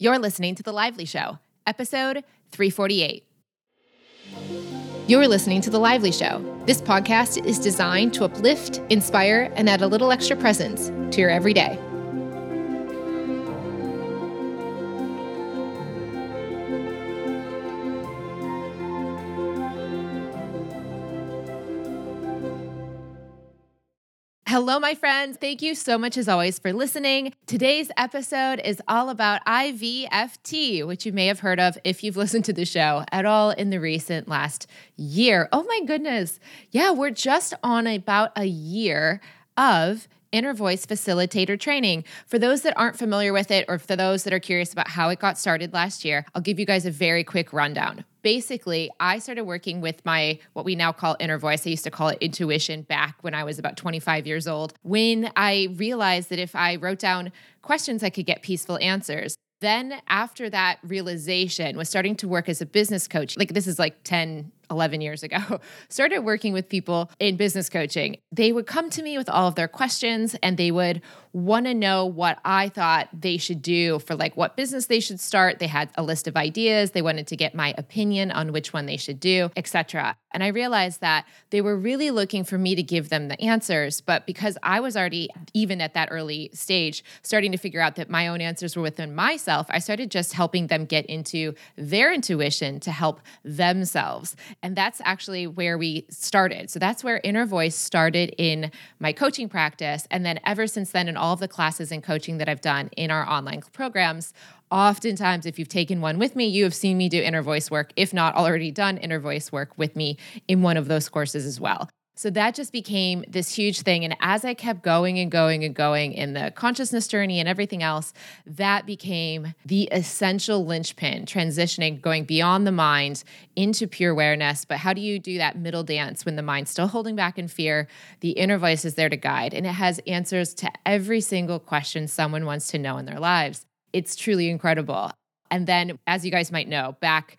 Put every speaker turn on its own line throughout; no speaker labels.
You're listening to The Lively Show, episode 348. You're listening to The Lively Show. This podcast is designed to uplift, inspire, and add a little extra presence to your everyday. Hello, my friends. Thank you so much, as always, for listening. Today's episode is all about IVFT, which you may have heard of if you've listened to the show at all in the recent last year. Oh, my goodness. Yeah, we're just on about a year of inner voice facilitator training. For those that aren't familiar with it, or for those that are curious about how it got started last year, I'll give you guys a very quick rundown. Basically, I started working with my what we now call inner voice. I used to call it intuition back when I was about 25 years old. When I realized that if I wrote down questions, I could get peaceful answers. Then, after that realization, was starting to work as a business coach. Like, this is like 10, 11 years ago, started working with people in business coaching. They would come to me with all of their questions and they would want to know what I thought they should do for like what business they should start. They had a list of ideas, they wanted to get my opinion on which one they should do, etc. And I realized that they were really looking for me to give them the answers, but because I was already even at that early stage starting to figure out that my own answers were within myself, I started just helping them get into their intuition to help themselves. And that's actually where we started. So that's where inner voice started in my coaching practice. And then ever since then, in all of the classes and coaching that I've done in our online programs, oftentimes if you've taken one with me you have seen me do inner voice work if not already done inner voice work with me in one of those courses as well so that just became this huge thing. And as I kept going and going and going in the consciousness journey and everything else, that became the essential linchpin, transitioning, going beyond the mind into pure awareness. But how do you do that middle dance when the mind's still holding back in fear? The inner voice is there to guide, and it has answers to every single question someone wants to know in their lives. It's truly incredible. And then, as you guys might know, back,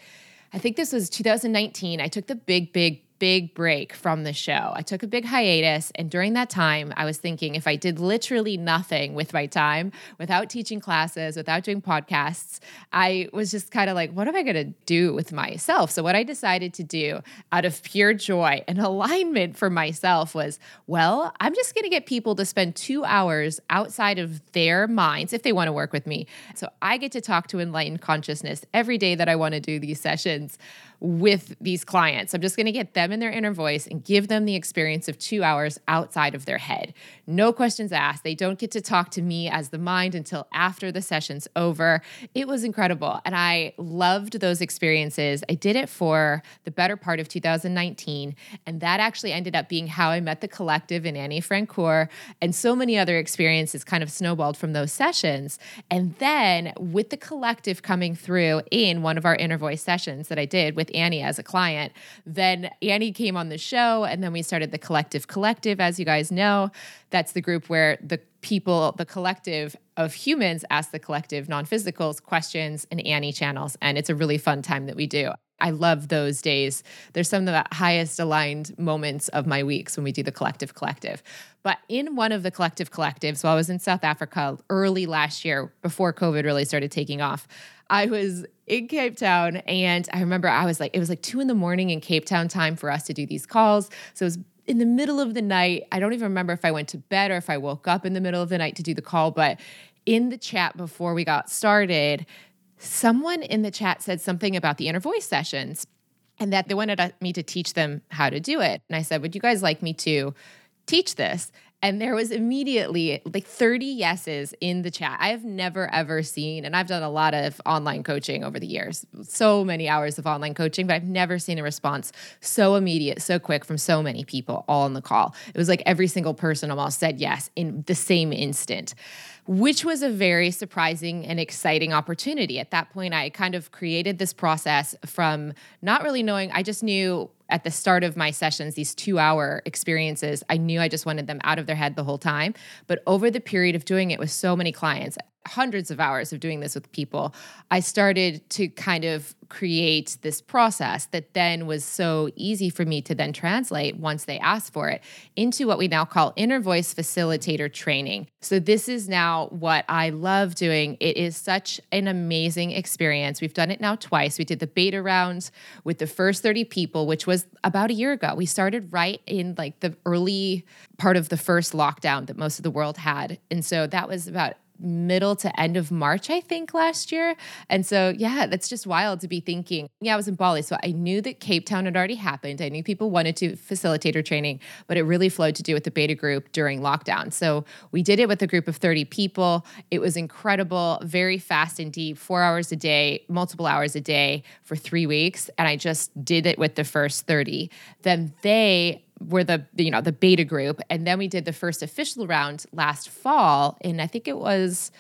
I think this was 2019, I took the big, big big break from the show. I took a big hiatus. And during that time, I was thinking if I did literally nothing with my time, without teaching classes, without doing podcasts, I was just kind of like, what am I going to do with myself? So, what I decided to do out of pure joy and alignment for myself was, well, I'm just going to get people to spend two hours outside of their minds if they want to work with me. So, I get to talk to enlightened consciousness every day that I want to do these sessions with these clients. I'm just going to get them in their inner voice and give them the experience of two hours outside of their head. No questions asked. They don't get to talk to me as the mind until after the session's over. It was incredible. And I loved those experiences. I did it for the better part of 2019. And that actually ended up being how I met the collective and Annie Francoeur and so many other experiences kind of snowballed from those sessions. And then with the collective coming through in one of our inner voice sessions that I did with with Annie as a client. Then Annie came on the show, and then we started the Collective Collective, as you guys know. That's the group where the people, the collective of humans, ask the collective non physicals questions and Annie channels. And it's a really fun time that we do. I love those days. There's some of the highest aligned moments of my weeks when we do the collective collective. But in one of the collective collectives, while I was in South Africa early last year, before COVID really started taking off, I was in Cape Town and I remember I was like, it was like two in the morning in Cape Town time for us to do these calls. So it was in the middle of the night. I don't even remember if I went to bed or if I woke up in the middle of the night to do the call, but in the chat before we got started, someone in the chat said something about the inner voice sessions and that they wanted uh, me to teach them how to do it. And I said, Would you guys like me to teach this? And there was immediately like 30 yeses in the chat. I have never ever seen, and I've done a lot of online coaching over the years, so many hours of online coaching, but I've never seen a response so immediate, so quick from so many people all on the call. It was like every single person almost said yes in the same instant which was a very surprising and exciting opportunity. At that point, I kind of created this process from not really knowing, I just knew at the start of my sessions, these two hour experiences, I knew I just wanted them out of their head the whole time. But over the period of doing it with so many clients, hundreds of hours of doing this with people, I started to kind of create this process that then was so easy for me to then translate once they asked for it into what we now call inner voice facilitator training. So, this is now what I love doing. It is such an amazing experience. We've done it now twice. We did the beta rounds with the first 30 people, which was about a year ago. We started right in like the early part of the first lockdown that most of the world had. And so that was about middle to end of March, I think, last year. And so, yeah, that's just wild to be thinking. Yeah, I was in Bali. So I knew that Cape Town had already happened. I knew people wanted to facilitator training, but it really flowed to do with the beta group during lockdown. So we did it with a group of 30 people. It was incredible, very fast and deep, four hours a day, multiple hours a day for three weeks. And I just did it with the first 30. Then they were the you know the beta group. And then we did the first official round last fall and i think it was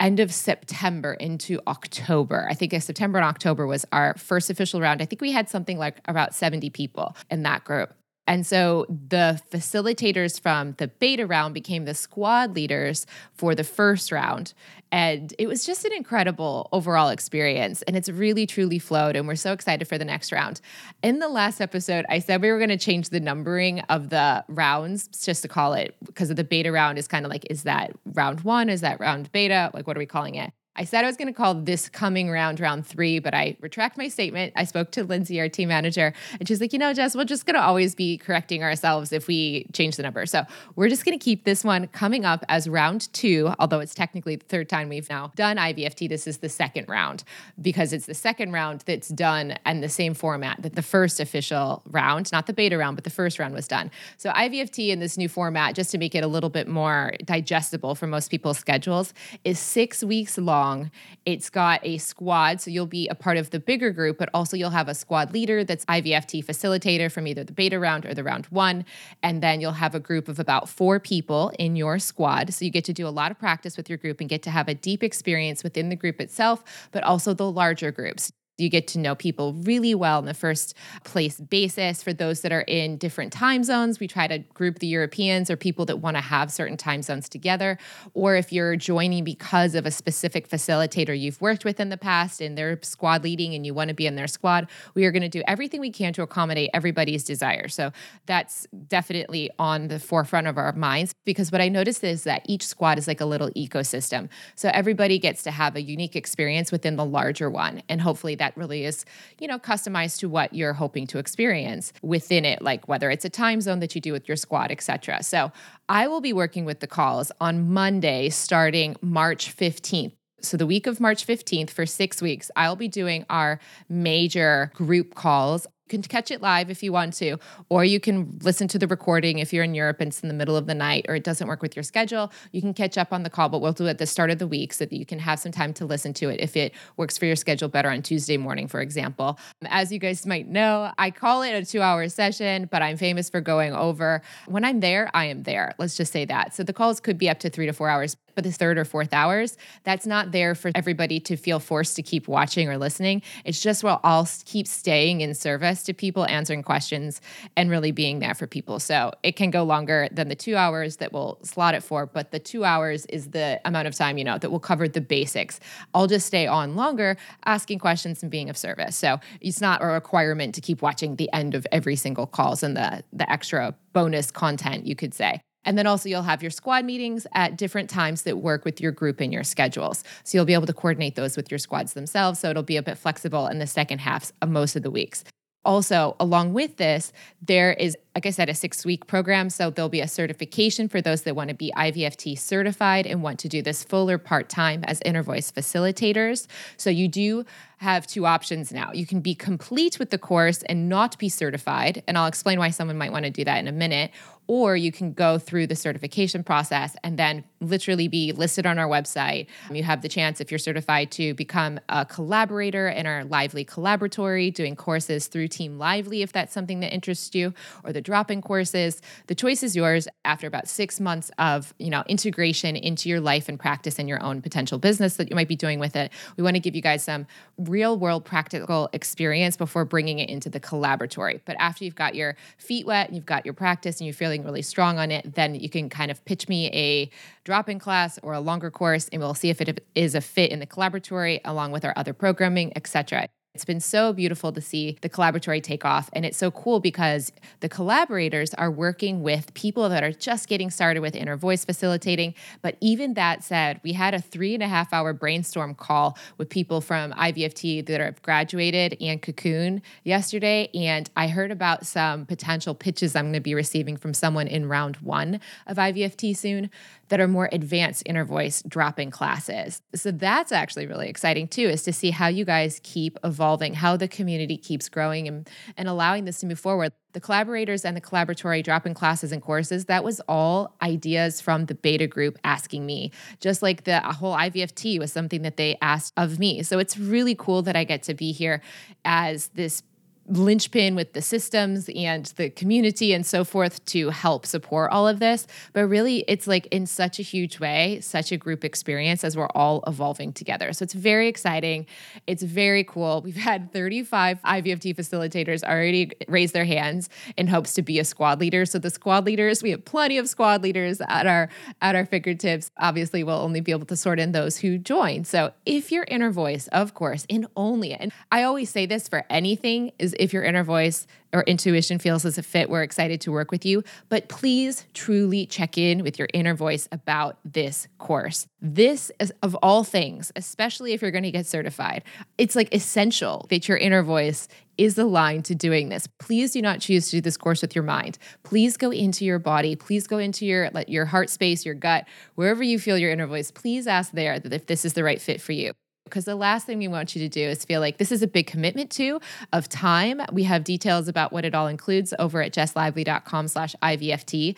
end of september into october. I think september and october was our first official round. I think we had something like about 70 people in that group and so the facilitators from the beta round became the squad leaders for the first round. And it was just an incredible overall experience. And it's really, truly flowed. And we're so excited for the next round. In the last episode, I said we were going to change the numbering of the rounds just to call it because of the beta round is kind of like, is that round one? Is that round beta? Like, what are we calling it? I said I was going to call this coming round round three, but I retract my statement. I spoke to Lindsay, our team manager, and she's like, you know, Jess, we're just going to always be correcting ourselves if we change the number. So we're just going to keep this one coming up as round two, although it's technically the third time we've now done IVFT. This is the second round because it's the second round that's done and the same format that the first official round, not the beta round, but the first round was done. So IVFT in this new format, just to make it a little bit more digestible for most people's schedules, is six weeks long long. It's got a squad, so you'll be a part of the bigger group, but also you'll have a squad leader that's IVFT facilitator from either the beta round or the round one. And then you'll have a group of about four people in your squad. So you get to do a lot of practice with your group and get to have a deep experience within the group itself, but also the larger groups you get to know people really well in the first place basis. For those that are in different time zones, we try to group the Europeans or people that want to have certain time zones together. Or if you're joining because of a specific facilitator you've worked with in the past and they're squad leading and you want to be in their squad, we are going to do everything we can to accommodate everybody's desire. So that's definitely on the forefront of our minds because what I noticed is that each squad is like a little ecosystem. So everybody gets to have a unique experience within the larger one. And hopefully that really is, you know, customized to what you're hoping to experience within it, like whether it's a time zone that you do with your squad, etc. So I will be working with the calls on Monday starting March 15th. So, the week of March 15th for six weeks, I'll be doing our major group calls You can catch it live if you want to, or you can listen to the recording if you're in Europe and it's in the middle of the night or it doesn't work with your schedule. You can catch up on the call, but we'll do it at the start of the week so that you can have some time to listen to it if it works for your schedule better on Tuesday morning, for example. As you guys might know, I call it a two hour session, but I'm famous for going over. When I'm there, I am there. Let's just say that. So the calls could be up to three to four hours for the third or fourth hours. That's not there for everybody to feel forced to keep watching or listening. It's just where I'll keep staying in service to people, answering questions, and really being there for people. So it can go longer than the two hours that we'll slot it for, but the two hours is the amount of time, you know, that will cover the basics. I'll just stay on longer, asking questions and being of service. So it's not a requirement to keep watching the end of every single calls and the the extra bonus content, you could say. And then also, you'll have your squad meetings at different times that work with your group and your schedules. So you'll be able to coordinate those with your squads themselves. So it'll be a bit flexible in the second halves of most of the weeks. Also, along with this, there is, like I said, a six week program. So there'll be a certification for those that want to be IVFT certified and want to do this full or part time as inner voice facilitators. So you do have two options now. You can be complete with the course and not be certified. And I'll explain why someone might want to do that in a minute or you can go through the certification process and then literally be listed on our website. You have the chance, if you're certified, to become a collaborator in our Lively Collaboratory, doing courses through Team Lively if that's something that interests you, or the drop-in courses. The choice is yours after about six months of you know integration into your life and practice and your own potential business that you might be doing with it. We want to give you guys some real world practical experience before bringing it into the collaboratory. But after you've got your feet wet and you've got your practice and you're feeling really strong on it, then you can kind of pitch me a drop in class or a longer course and we'll see if it is a fit in the collaboratory along with our other programming, etc. It's been so beautiful to see the collaboratory take off. And it's so cool because the collaborators are working with people that are just getting started with inner voice facilitating. But even that said, we had a three and a half hour brainstorm call with people from IVFT that have graduated and Cocoon yesterday. And I heard about some potential pitches I'm going to be receiving from someone in round one of IVFT soon that are more advanced inner voice drop in classes. So that's actually really exciting too, is to see how you guys keep evolving, how the community keeps growing and, and allowing this to move forward. The collaborators and the collaboratory drop in classes and courses, that was all ideas from the beta group asking me. Just like the whole IVFT was something that they asked of me. So it's really cool that I get to be here as this linchpin with the systems and the community and so forth to help support all of this. But really, it's like in such a huge way, such a group experience as we're all evolving together. So it's very exciting. It's very cool. We've had 35 IVFT facilitators already raise their hands in hopes to be a squad leader. So the squad leaders, we have plenty of squad leaders at our at our fingertips. Obviously, we'll only be able to sort in those who join. So if your inner voice, of course, and only, and I always say this for anything is if your inner voice or intuition feels as a fit, we're excited to work with you. But please truly check in with your inner voice about this course. This is, of all things, especially if you're going to get certified, it's like essential that your inner voice is aligned to doing this. Please do not choose to do this course with your mind. Please go into your body. Please go into your your heart space, your gut, wherever you feel your inner voice. Please ask there that if this is the right fit for you because the last thing we want you to do is feel like this is a big commitment to of time. We have details about what it all includes over at jesslively.com slash IVFT.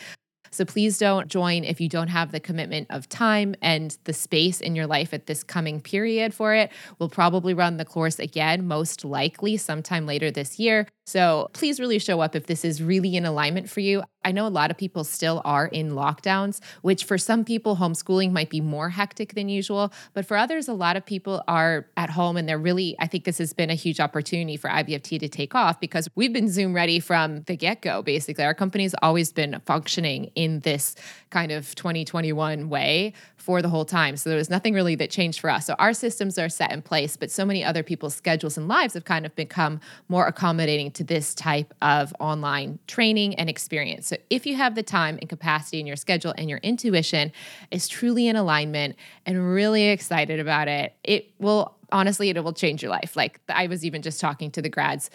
So please don't join if you don't have the commitment of time and the space in your life at this coming period for it. We'll probably run the course again, most likely sometime later this year. So please really show up if this is really in alignment for you. I know a lot of people still are in lockdowns, which for some people, homeschooling might be more hectic than usual. But for others, a lot of people are at home and they're really, I think this has been a huge opportunity for IVFT to take off because we've been Zoom ready from the get go, basically. Our company's always been functioning in this kind of 2021 way for the whole time. So there was nothing really that changed for us. So our systems are set in place, but so many other people's schedules and lives have kind of become more accommodating to this type of online training and experience. So if you have the time and capacity in your schedule and your intuition is truly in alignment and really excited about it, it will honestly, it will change your life. Like I was even just talking to the grads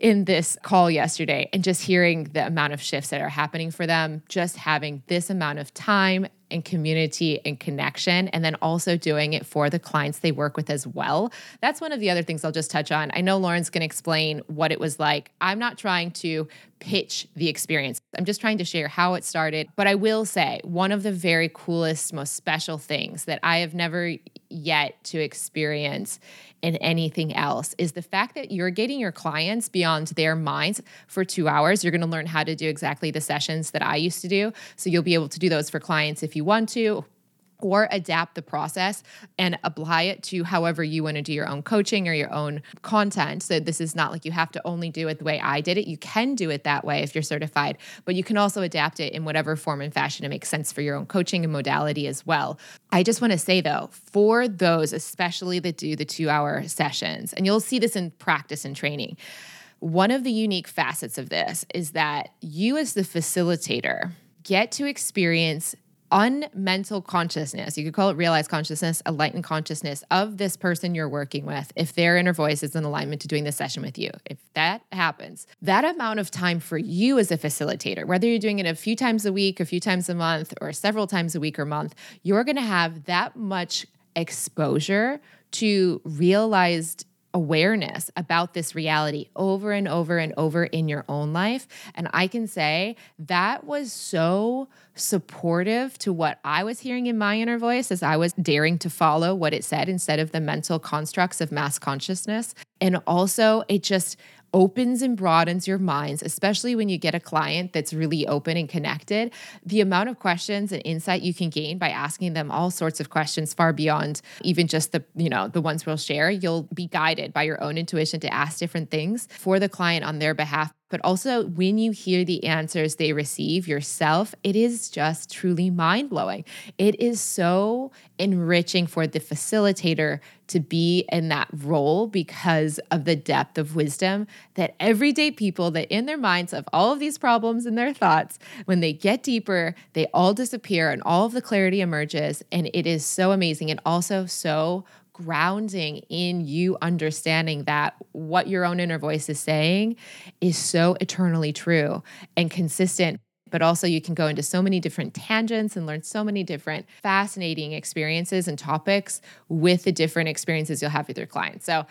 in this call yesterday and just hearing the amount of shifts that are happening for them, just having this amount of time and community and connection, and then also doing it for the clients they work with as well. That's one of the other things I'll just touch on. I know Lauren's going to explain what it was like. I'm not trying to pitch the experience, I'm just trying to share how it started. But I will say, one of the very coolest, most special things that I have never yet to experience in anything else is the fact that you're getting your clients beyond their minds for two hours. You're going to learn how to do exactly the sessions that I used to do. So you'll be able to do those for clients if you want to or adapt the process and apply it to however you want to do your own coaching or your own content. So this is not like you have to only do it the way I did it. You can do it that way if you're certified, but you can also adapt it in whatever form and fashion it makes sense for your own coaching and modality as well. I just want to say though, for those especially that do the 2-hour sessions, and you'll see this in practice and training. One of the unique facets of this is that you as the facilitator get to experience unmental consciousness, you could call it realized consciousness, enlightened consciousness of this person you're working with, if their inner voice is in alignment to doing this session with you, if that happens, that amount of time for you as a facilitator, whether you're doing it a few times a week, a few times a month, or several times a week or month, you're going to have that much exposure to realized awareness about this reality over and over and over in your own life. And I can say that was so supportive to what I was hearing in my inner voice as I was daring to follow what it said instead of the mental constructs of mass consciousness. And also, it just opens and broadens your minds, especially when you get a client that's really open and connected. The amount of questions and insight you can gain by asking them all sorts of questions far beyond even just the, you know, the ones we'll share. You'll be guided by your own intuition to ask different things for the client on their behalf but also when you hear the answers they receive yourself, it is just truly mind blowing. It is so enriching for the facilitator to be in that role because of the depth of wisdom that everyday people that in their minds of all of these problems and their thoughts, when they get deeper, they all disappear and all of the clarity emerges. And it is so amazing and also so grounding in you understanding that what your own inner voice is saying is so eternally true and consistent but also you can go into so many different tangents and learn so many different fascinating experiences and topics with the different experiences you'll have with your clients. So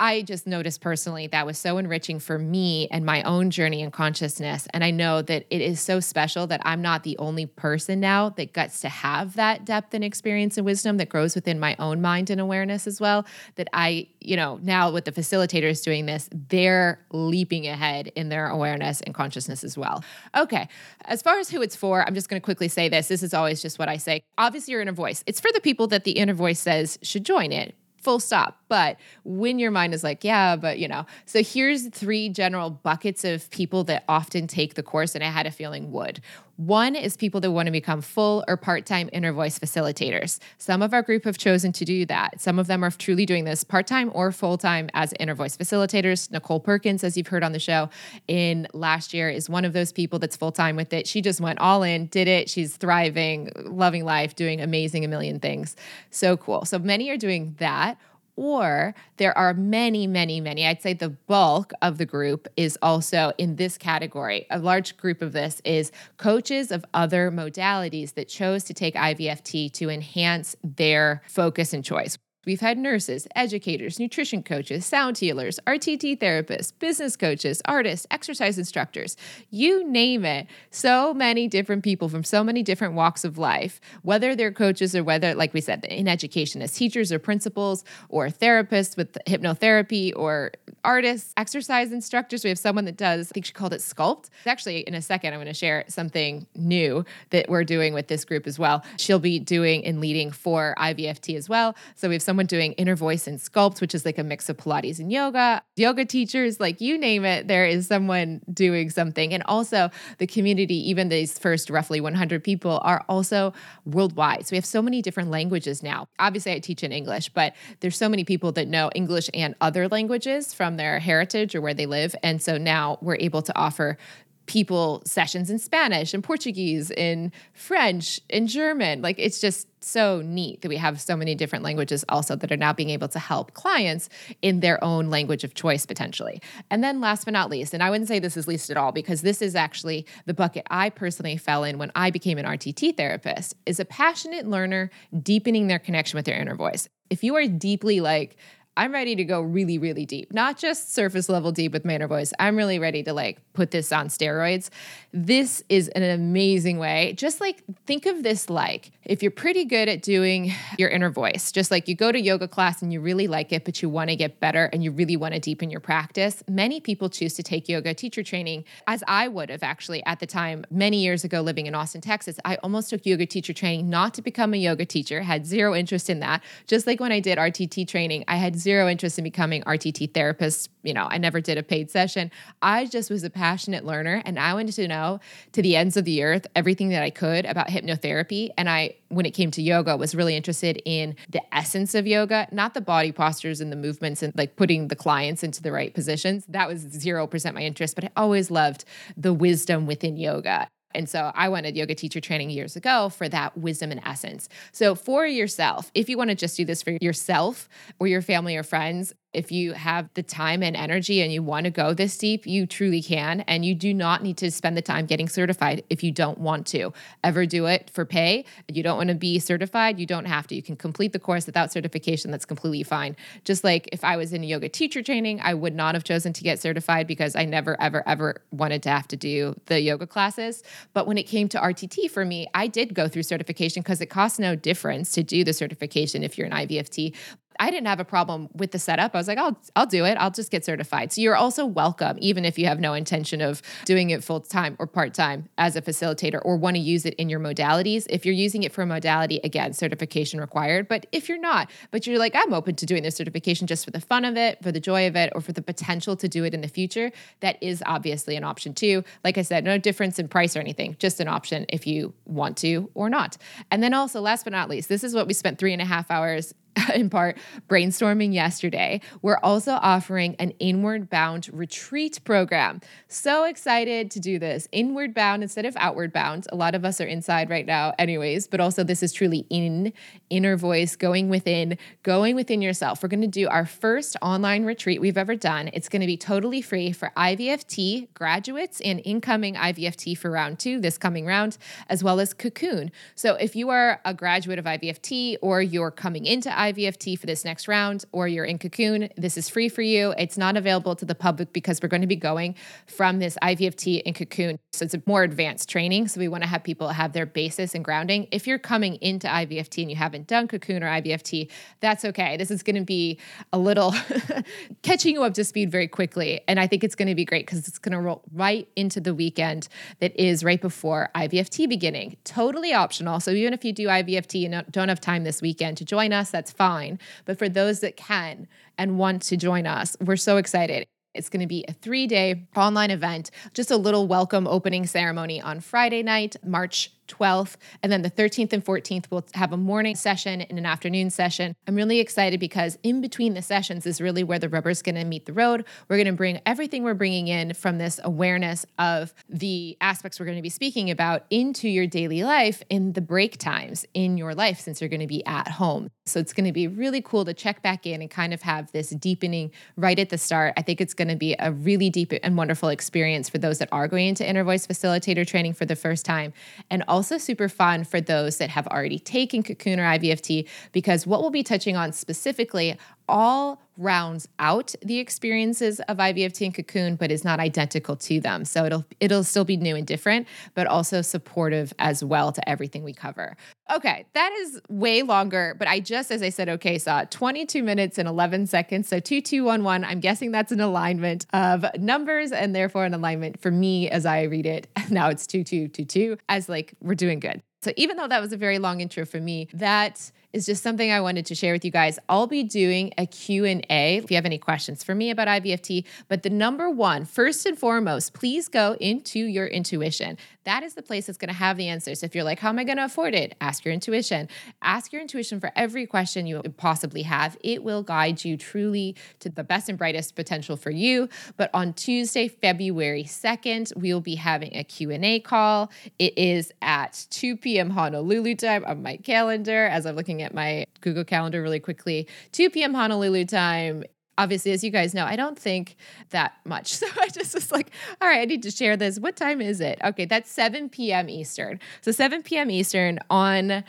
I just noticed personally that was so enriching for me and my own journey in consciousness. And I know that it is so special that I'm not the only person now that gets to have that depth and experience and wisdom that grows within my own mind and awareness as well. That I, you know, now with the facilitators doing this, they're leaping ahead in their awareness and consciousness as well. Okay. As far as who it's for, I'm just going to quickly say this. This is always just what I say. Obviously, your inner voice. It's for the people that the inner voice says should join it full stop. But when your mind is like, yeah, but you know, so here's three general buckets of people that often take the course, and I had a feeling would. One is people that want to become full or part time inner voice facilitators. Some of our group have chosen to do that. Some of them are truly doing this part time or full time as inner voice facilitators. Nicole Perkins, as you've heard on the show, in last year is one of those people that's full time with it. She just went all in, did it. She's thriving, loving life, doing amazing a million things. So cool. So many are doing that or there are many, many, many. I'd say the bulk of the group is also in this category. A large group of this is coaches of other modalities that chose to take IVFT to enhance their focus and choice. We've had nurses, educators, nutrition coaches, sound healers, RTT therapists, business coaches, artists, exercise instructors, you name it. So many different people from so many different walks of life, whether they're coaches or whether, like we said, in education as teachers or principals or therapists with hypnotherapy or artists, exercise instructors. We have someone that does, I think she called it Sculpt. Actually, in a second, I'm going to share something new that we're doing with this group as well. She'll be doing and leading for IVFT as well. So we have someone doing inner voice and sculpt, which is like a mix of Pilates and yoga, yoga teachers, like you name it, there is someone doing something. And also the community, even these first roughly 100 people, are also worldwide. So we have so many different languages now. Obviously, I teach in English, but there's so many people that know English and other languages from their heritage or where they live. And so now we're able to offer people sessions in Spanish and Portuguese, in French, in German. Like it's just so neat that we have so many different languages also that are now being able to help clients in their own language of choice potentially. And then last but not least, and I wouldn't say this is least at all because this is actually the bucket I personally fell in when I became an RTT therapist, is a passionate learner deepening their connection with their inner voice. If you are deeply like I'm ready to go really, really deep, not just surface level deep with Manner Voice. I'm really ready to like put this on steroids. This is an amazing way. Just like think of this like if you're pretty good at doing your inner voice, just like you go to yoga class and you really like it, but you want to get better and you really want to deepen your practice. Many people choose to take yoga teacher training, as I would have actually at the time, many years ago, living in Austin, Texas. I almost took yoga teacher training not to become a yoga teacher, had zero interest in that. Just like when I did RTT training, I had zero interest in becoming RTT therapist. You know, I never did a paid session. I just was a passionate learner and I wanted to know to the ends of the earth everything that I could about hypnotherapy. And I, when it came to yoga, was really interested in the essence of yoga, not the body postures and the movements and like putting the clients into the right positions. That was 0% my interest, but I always loved the wisdom within yoga. And so I wanted yoga teacher training years ago for that wisdom and essence. So for yourself, if you want to just do this for yourself or your family or friends, if you have the time and energy and you want to go this deep, you truly can. And you do not need to spend the time getting certified if you don't want to ever do it for pay. You don't want to be certified, you don't have to. You can complete the course without certification. That's completely fine. Just like if I was in yoga teacher training, I would not have chosen to get certified because I never, ever, ever wanted to have to do the yoga classes. But when it came to RTT for me, I did go through certification because it costs no difference to do the certification if you're an IVFT. I didn't have a problem with the setup. I was like, I'll I'll do it. I'll just get certified. So you're also welcome, even if you have no intention of doing it full time or part time as a facilitator or want to use it in your modalities. If you're using it for a modality, again, certification required. But if you're not, but you're like, I'm open to doing this certification just for the fun of it, for the joy of it, or for the potential to do it in the future, that is obviously an option too. Like I said, no difference in price or anything, just an option if you want to or not. And then also, last but not least, this is what we spent three and a half hours in part brainstorming yesterday. We're also offering an inward bound retreat program. So excited to do this. Inward bound instead of outward bound. A lot of us are inside right now, anyways, but also this is truly in inner voice, going within, going within yourself. We're going to do our first online retreat we've ever done. It's going to be totally free for IVFT graduates and incoming IVFT for round two, this coming round, as well as Cocoon. So if you are a graduate of IVFT or you're coming into IVFT for this next round or you're in Cocoon, this is free for you. It's not available to the public because we're going to be going from this IVFT in Cocoon. So it's a more advanced training. So we want to have people have their basis and grounding. If you're coming into IVFT and you haven't done Cocoon or IVFT, that's okay. This is going to be a little catching you up to speed very quickly. And I think it's going to be great because it's going to roll right into the weekend that is right before IVFT beginning. Totally optional. So even if you do IVFT and don't have time this weekend to join us, that's fine. But for those that can and want to join us, we're so excited. It's going to be a three day online event, just a little welcome opening ceremony on Friday night, March 12th. And then the 13th and 14th, we'll have a morning session and an afternoon session. I'm really excited because in between the sessions is really where the rubber's going to meet the road. We're going to bring everything we're bringing in from this awareness of the aspects we're going to be speaking about into your daily life in the break times in your life since you're going to be at home. So it's going to be really cool to check back in and kind of have this deepening right at the start. I think it's going to be a really deep and wonderful experience for those that are going into inner voice facilitator training for the first time. And also super fun for those that have already taken Cocoon or IVFT, because what we'll be touching on specifically all rounds out the experiences of IVFT and Cocoon, but is not identical to them. So it'll it'll still be new and different, but also supportive as well to everything we cover. Okay, that is way longer, but I just, as I said, okay, saw 22 minutes and 11 seconds. So 2211, I'm guessing that's an alignment of numbers and therefore an alignment for me as I read it. Now it's 2222 as like we're doing good. So even though that was a very long intro for me, that is just something I wanted to share with you guys. I'll be doing a Q&A if you have any questions for me about IVFT, but the number one, first and foremost, please go into your intuition. That is the place that's going to have the answers. If you're like, how am I going to afford it? Ask your intuition. Ask your intuition for every question you possibly have. It will guide you truly to the best and brightest potential for you. But on Tuesday, February 2nd, we'll be having a Q&A call. It is at 2 p.m. Honolulu time on my calendar as I'm looking at my Google Calendar really quickly. 2 p.m. Honolulu time obviously, as you guys know, I don't think that much. So I just was like, all right, I need to share this. What time is it? Okay, that's 7 p.m. Eastern. So 7 p.m. Eastern on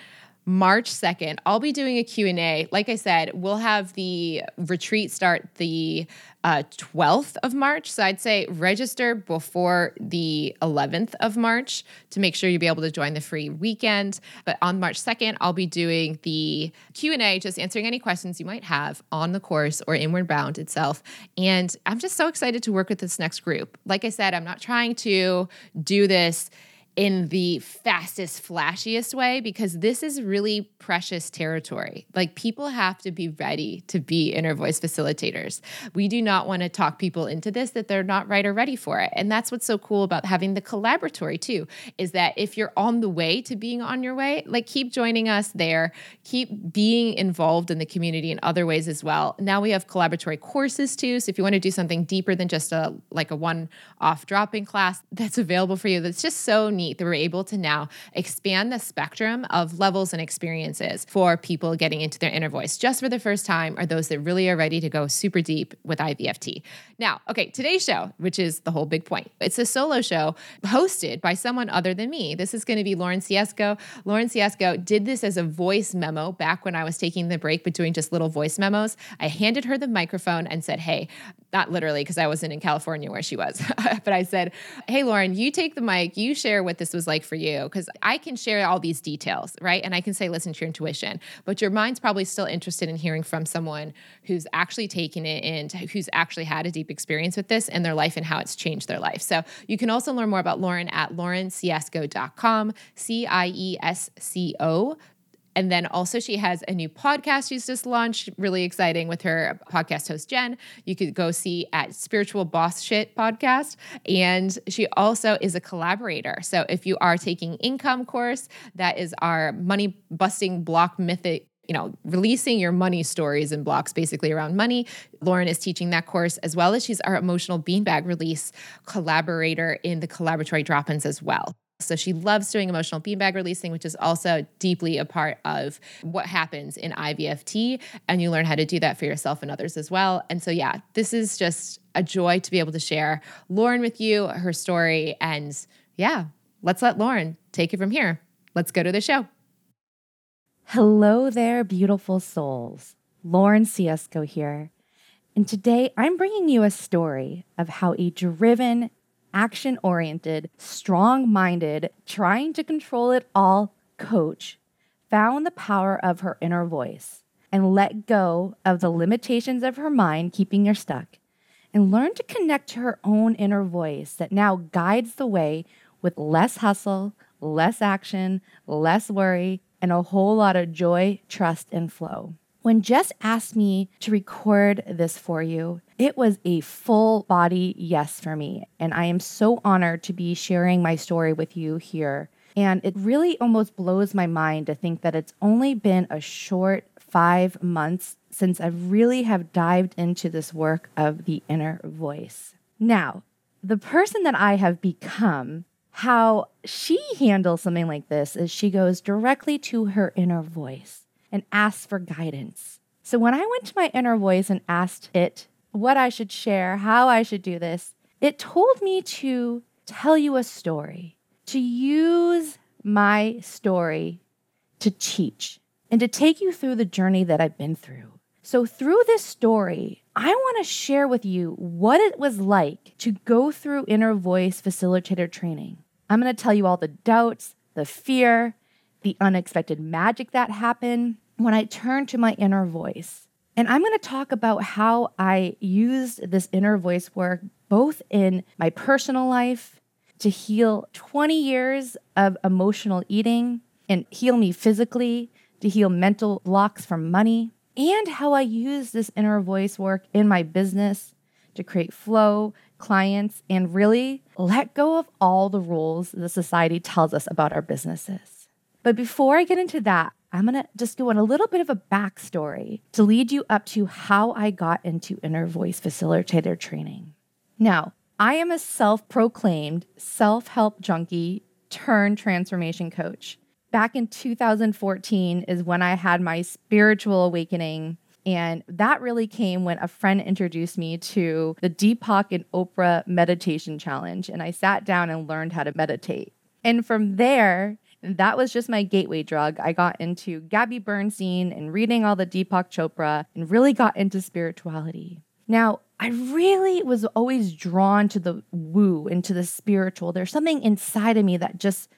March 2nd, I'll be doing a Q&A. Like I said, we'll have the retreat start the uh, 12th of March. So I'd say register before the 11th of March to make sure you'll be able to join the free weekend. But on March 2nd, I'll be doing the Q&A, just answering any questions you might have on the course or Inward Bound itself. And I'm just so excited to work with this next group. Like I said, I'm not trying to do this in the fastest, flashiest way because this is really precious territory. Like people have to be ready to be inner voice facilitators. We do not want to talk people into this that they're not right or ready for it. And that's what's so cool about having the collaboratory too, is that if you're on the way to being on your way, like keep joining us there, keep being involved in the community in other ways as well. Now we have collaboratory courses too. So if you want to do something deeper than just a like a one-off drop-in class, that's available for you. That's just so neat that we're able to now expand the spectrum of levels and experiences for people getting into their inner voice just for the first time or those that really are ready to go super deep with IVFT. Now, okay, today's show, which is the whole big point, it's a solo show hosted by someone other than me. This is going to be Lauren Ciesco. Lauren Ciesco did this as a voice memo back when I was taking the break, but doing just little voice memos. I handed her the microphone and said, Hey, not literally because I wasn't in California where she was, but I said, Hey, Lauren, you take the mic, you share what this was like for you, because I can share all these details, right? And I can say, listen to your intuition, but your mind's probably still interested in hearing from someone who's actually taken it and who's actually had a deep experience with this in their life and how it's changed their life. So you can also learn more about Lauren at laurenciesco.com, C I E S C O and then also, she has a new podcast she's just launched, really exciting with her podcast host, Jen. You could go see at Spiritual Boss Shit podcast. And she also is a collaborator. So if you are taking income course, that is our money busting block mythic you know, releasing your money stories and blocks basically around money. Lauren is teaching that course as well as she's our emotional beanbag release collaborator in the collaboratory drop ins as well. So she loves doing emotional beanbag releasing, which is also deeply a part of what happens in IVFT. And you learn how to do that for yourself and others as well. And so, yeah, this is just a joy to be able to share Lauren with you, her story. And yeah, let's let Lauren take it from here. Let's go to the show.
Hello there, beautiful souls. Lauren Ciesco here. And today I'm bringing you a story of how a driven, action oriented, strong minded, trying to control it all coach found the power of her inner voice and let go of the limitations of her mind keeping her stuck and learned to connect to her own inner voice that now guides the way with less hustle, less action, less worry, and a whole lot of joy, trust, and flow. When Jess asked me to record this for you, it was a full body yes for me. And I am so honored to be sharing my story with you here. And it really almost blows my mind to think that it's only been a short five months since I really have dived into this work of the inner voice. Now, the person that I have become, how she handles something like this is she goes directly to her inner voice and asks for guidance. So when I went to my inner voice and asked it what I should share, how I should do this, it told me to tell you a story, to use my story to teach and to take you through the journey that I've been through. So, through this story, I want to share with you what it was like to go through inner voice facilitator training. I'm going to tell you all the doubts, the fear, the unexpected magic that happened when I turned to my inner voice. And I'm going to talk about how I used this inner voice work both in my personal life to heal 20 years of emotional eating and heal me physically, to heal mental blocks from money, and how I use this inner voice work in my business to create flow, clients, and really let go of all the rules the society tells us about our businesses. But before I get into that, I'm going to just go on a little bit of a backstory to lead you up to how I got into inner voice facilitator training. Now, I am a self proclaimed self help junkie turned transformation coach. Back in 2014 is when I had my spiritual awakening. And that really came when a friend introduced me to the Deepak and Oprah Meditation Challenge. And I sat down and learned how to meditate. And from there, that was just my gateway drug. I got into Gabby Bernstein and reading all the Deepak Chopra and really got into spirituality. Now, I really was always drawn to the woo and to the spiritual. There's something inside of me that just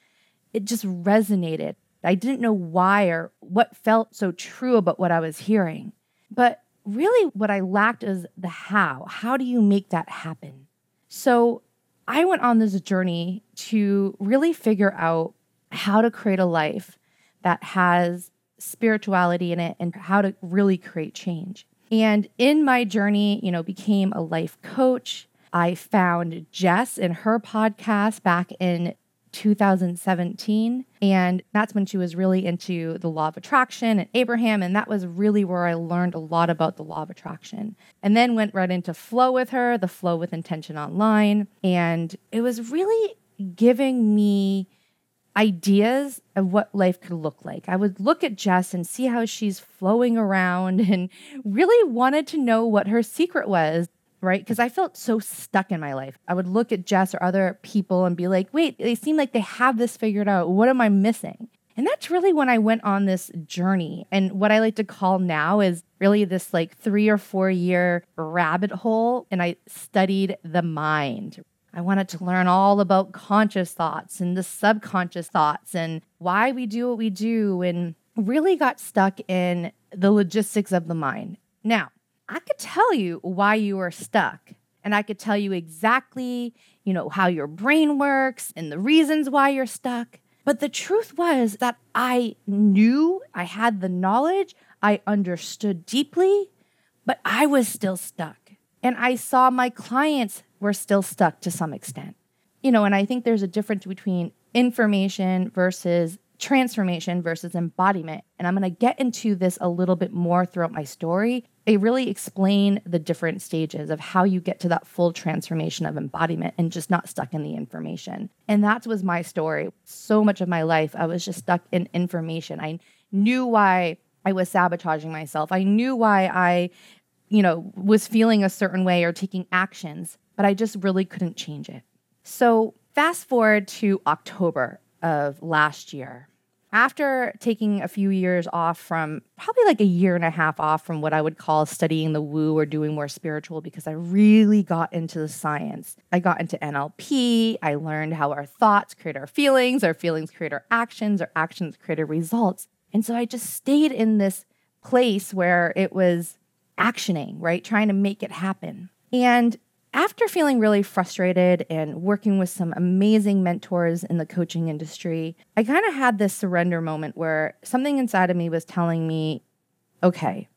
it just resonated. I didn't know why or what felt so true about what I was hearing. But really what I lacked is the how. How do you make that happen? So, I went on this journey to really figure out how to create a life that has spirituality in it and how to really create change. And in my journey, you know, became a life coach. I found Jess in her podcast back in 2017. And that's when she was really into the law of attraction and Abraham. And that was really where I learned a lot about the law of attraction. And then went right into flow with her, the flow with intention online. And it was really giving me ideas of what life could look like. I would look at Jess and see how she's flowing around and really wanted to know what her secret was, right? Because I felt so stuck in my life. I would look at Jess or other people and be like, wait, they seem like they have this figured out. What am I missing? And that's really when I went on this journey. And what I like to call now is really this like three or four year rabbit hole. And I studied the mind. I wanted to learn all about conscious thoughts and the subconscious thoughts and why we do what we do and really got stuck in the logistics of the mind. Now, I could tell you why you are stuck and I could tell you exactly, you know, how your brain works and the reasons why you're stuck. But the truth was that I knew I had the knowledge, I understood deeply, but I was still stuck. And I saw my clients were still stuck to some extent. You know, and I think there's a difference between information versus transformation versus embodiment. And I'm going to get into this a little bit more throughout my story. I really explain the different stages of how you get to that full transformation of embodiment and just not stuck in the information. And that was my story. So much of my life, I was just stuck in information. I knew why I was sabotaging myself. I knew why I, you know, was feeling a certain way or taking actions, but I just really couldn't change it. So, fast forward to October of last year after taking a few years off from probably like a year and a half off from what I would call studying the woo or doing more spiritual because I really got into the science. I got into NLP. I learned how our thoughts create our feelings, our feelings create our actions, our actions create our results. And so I just stayed in this place where it was actioning, right? Trying to make it happen. And after feeling really frustrated and working with some amazing mentors in the coaching industry, I kind of had this surrender moment where something inside of me was telling me, okay,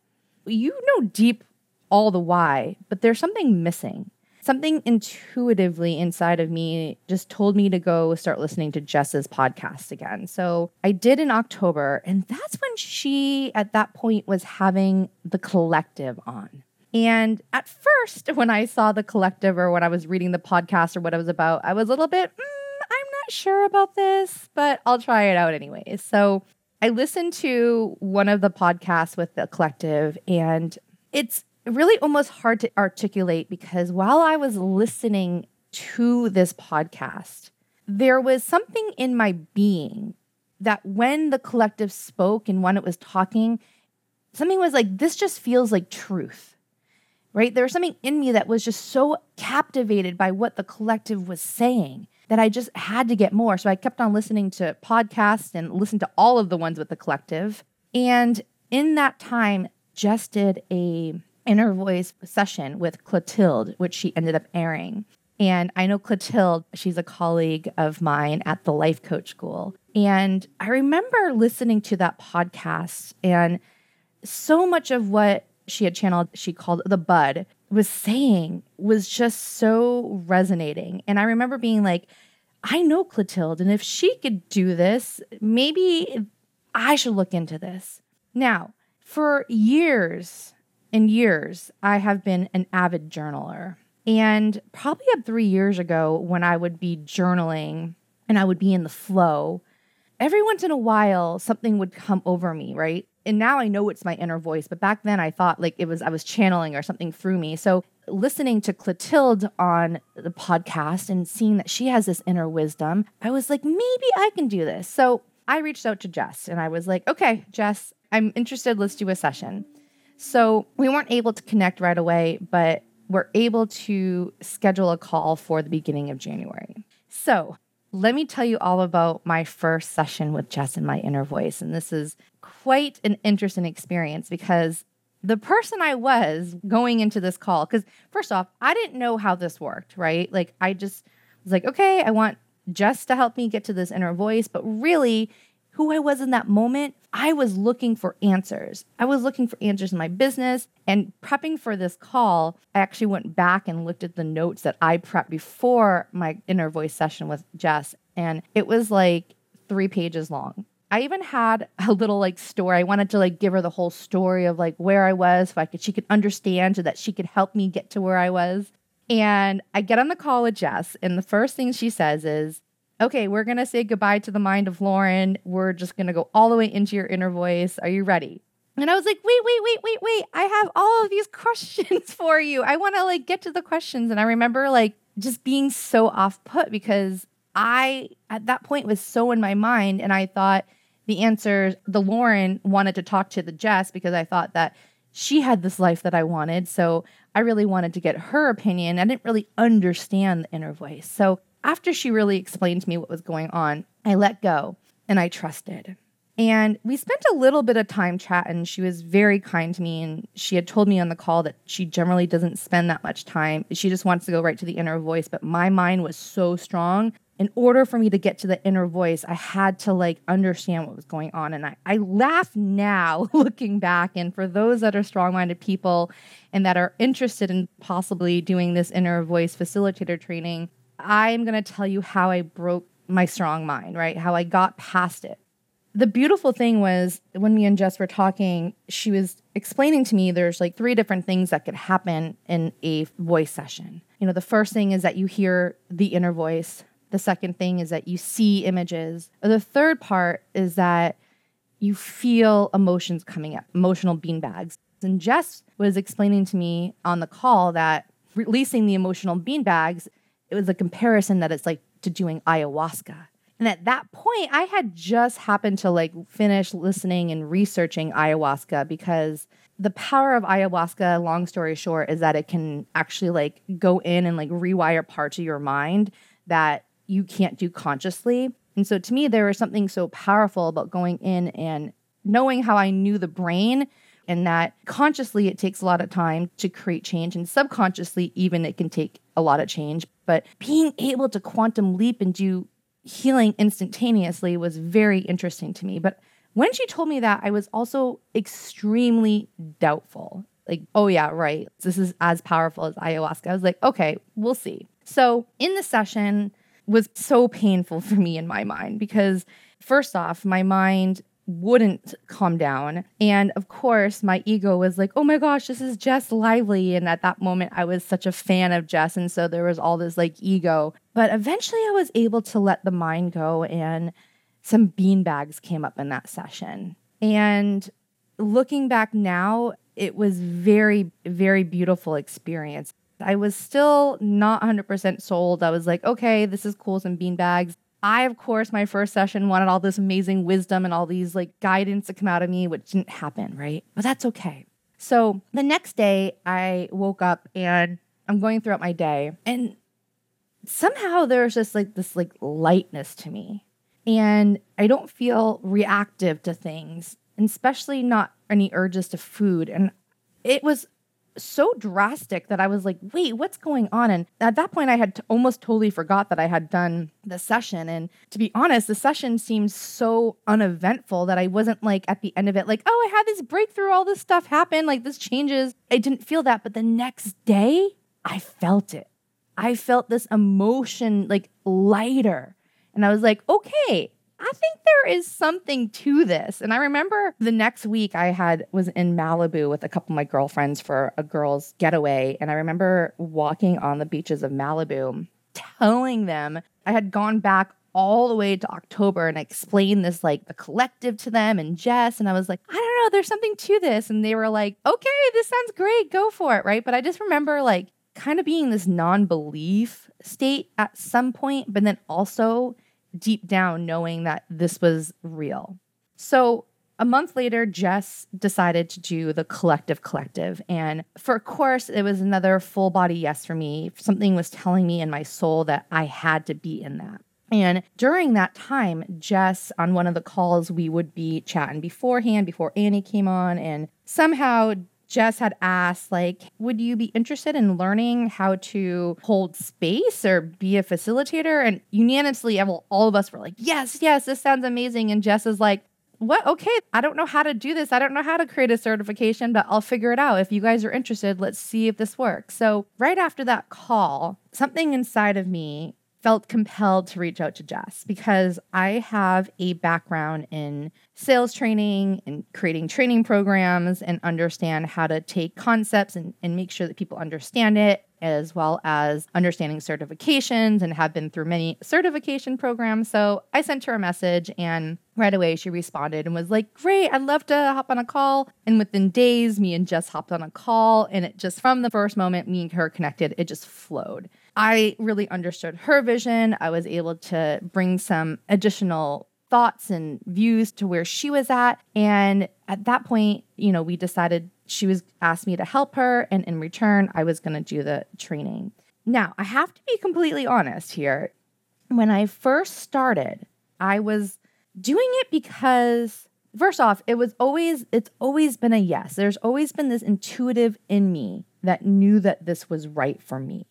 you know deep all the why, but there's something missing. Something intuitively inside of me just told me to go start listening to Jess's podcast again. So I did in October, and that's when she, at that point, was having the collective on. And at first, when I saw the collective or when I was reading the podcast or what it was about, I was a little bit, mm, I'm not sure about this, but I'll try it out anyways. So I listened to one of the podcasts with the collective, and it's really almost hard to articulate because while I was listening to this podcast, there was something in my being that when the collective spoke and when it was talking, something was like, this just feels like truth right? There was something in me that was just so captivated by what the collective was saying that I just had to get more. So I kept on listening to podcasts and listened to all of the ones with the collective. And in that time, just did a inner voice session with Clotilde, which she ended up airing. And I know Clotilde, she's a colleague of mine at the Life Coach School. And I remember listening to that podcast, and so much of what she had channeled, she called the Bud, was saying was just so resonating. And I remember being like, I know Clotilde, and if she could do this, maybe I should look into this. Now, for years and years, I have been an avid journaler. And probably up three years ago, when I would be journaling and I would be in the flow, every once in a while, something would come over me, right? and now I know it's my inner voice, but back then I thought like it was I was channeling or something through me. So listening to Clotilde on the podcast and seeing that she has this inner wisdom, I was like, maybe I can do this. So I reached out to Jess and I was like, okay, Jess, I'm interested. Let's do a session. So we weren't able to connect right away, but we're able to schedule a call for the beginning of January. So let me tell you all about my first session with Jess and my inner voice. And this is quite an interesting experience because the person I was going into this call, because first off, I didn't know how this worked, right? Like, I just was like, okay, I want Jess to help me get to this inner voice. But really, who I was in that moment, I was looking for answers. I was looking for answers in my business and prepping for this call. I actually went back and looked at the notes that I prepped before my inner voice session with Jess, and it was like three pages long. I even had a little like story. I wanted to like give her the whole story of like where I was so I could she could understand so that she could help me get to where I was. And I get on the call with Jess, and the first thing she says is, okay, we're going to say goodbye to the mind of Lauren. We're just going to go all the way into your inner voice. Are you ready? And I was like, wait, wait, wait, wait, wait. I have all of these questions for you. I want to like get to the questions. And I remember like just being so off put because I, at that point, was so in my mind. And I thought,
the answer, the Lauren wanted to talk to the Jess because I thought that she had this life that I wanted. So I really wanted to get her opinion. I didn't really understand the inner voice. So after she really explained to me what was going on, I let go and I trusted. And we spent a little bit of time chatting. She was very kind to me. And she had told me on the call that she generally doesn't spend that much time. She just wants to go right to the inner voice. But my mind was so strong. In order for me to get to the inner voice, I had to like understand what was going on. And I, I laugh now looking back. And for those that are strong minded people and that are interested in possibly doing this inner voice facilitator training, I'm going to tell you how I broke my strong mind, right? How I got past it the beautiful thing was when me and Jess were talking, she was explaining to me there's like three different things that could happen in a voice session. You know, the first thing is that you hear the inner voice. The second thing is that you see images. The third part is that you feel emotions coming up, emotional beanbags. And Jess was explaining to me on the call that releasing the emotional beanbags, it was a comparison that it's like to doing ayahuasca. And at that point, I had just happened to like finish listening and researching ayahuasca because the power of ayahuasca, long story short, is that it can actually like go in and like rewire parts of your mind that you can't do consciously. And so to me, there was something so powerful about going in and knowing how I knew the brain and that consciously it takes a lot of time to create change and subconsciously even it can take a lot of change but being able to quantum leap and do healing instantaneously was very interesting to me. But when she told me that, I was also extremely doubtful. Like, oh, yeah, right. This is as powerful as ayahuasca. I was like, okay, we'll see. So, in the session was so painful for me in my mind because first off, my mind wouldn't calm down. And of course, my ego was like, oh my gosh, this is Jess Lively. And at that moment, I was such a fan of Jess. And so there was all this like ego. But eventually, I was able to let the mind go, and some beanbags came up in that session. And looking back now, it was very, very beautiful experience. I was still not 100% sold. I was like, okay, this is cool, some beanbags. I, of course, my first session wanted all this amazing wisdom and all these like guidance to come out of me, which didn't happen, right? But that's okay. So the next day, I woke up and I'm going throughout my day, and somehow there's just like this like lightness to me. And I don't feel reactive to things, and especially not any urges to food. And it was so drastic that I was like, wait, what's going on? And at that point, I had t- almost totally forgot that I had done the session. And to be honest, the session seemed so uneventful that I wasn't like at the end of it, like, oh, I had this breakthrough, all this stuff happened, like this changes. I didn't feel that. But the next day, I felt it. I felt this emotion like lighter. And I was like, okay, I think there is something to this. And I remember the next week I had was in Malibu with a couple of my girlfriends for a girls' getaway. And I remember walking on the beaches of Malibu, telling them I had gone back all the way to October and I explained this like the collective to them and Jess. And I was like, I don't know, there's something to this. And they were like, okay, this sounds great, go for it. Right. But I just remember like kind of being this non belief state at some point, but then also deep down knowing that this was real. So a month later, Jess decided to do the collective collective. And for a course, it was another full body yes for me. Something was telling me in my soul that I had to be in that. And during that time, Jess, on one of the calls, we would be chatting beforehand, before Annie came on. And somehow Jess had asked, like, would you be interested in learning how to hold space or be a facilitator? And unanimously, all of us were like, yes, yes, this sounds amazing. And Jess is like, what? Okay, I don't know how to do this. I don't know how to create a certification, but I'll figure it out. If you guys are interested, let's see if this works. So, right after that call, something inside of me felt compelled to reach out to Jess because I have a background in sales training and creating training programs and understand how to take concepts and, and make sure that people understand it, as well as understanding certifications and have been through many certification programs. So I sent her a message and right away she responded and was like, Great, I'd love to hop on a call. And within days, me and Jess hopped on a call. And it just from the first moment me and her connected, it just flowed. I really understood her vision. I was able to bring some additional thoughts and views to where she was at. And at that point, you know, we decided she was asked me to help her. And in return, I was going to do the training. Now, I have to be completely honest here. When I first started, I was doing it because first off, it was always it's always been a yes. There's always been this intuitive in me that knew that this was right for me.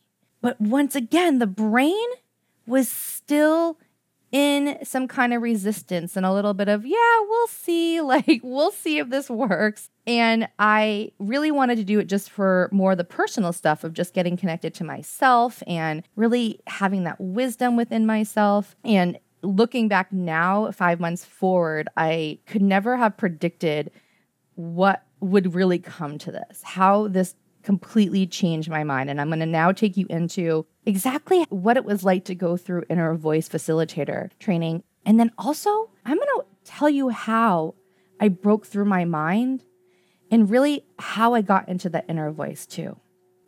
But once again, the brain was still in some kind of resistance and a little bit of, yeah, we'll see, like we'll see if this works. And I really wanted to do it just for more the personal stuff of just getting connected to myself and really having that wisdom within myself. And looking back now, five months forward, I could never have predicted what would really come to this, how this completely changed my mind. And I'm going to now take you into exactly what it was like to go through inner voice facilitator training. And then also, I'm going to tell you how I broke through my mind and really how I got into the inner voice too.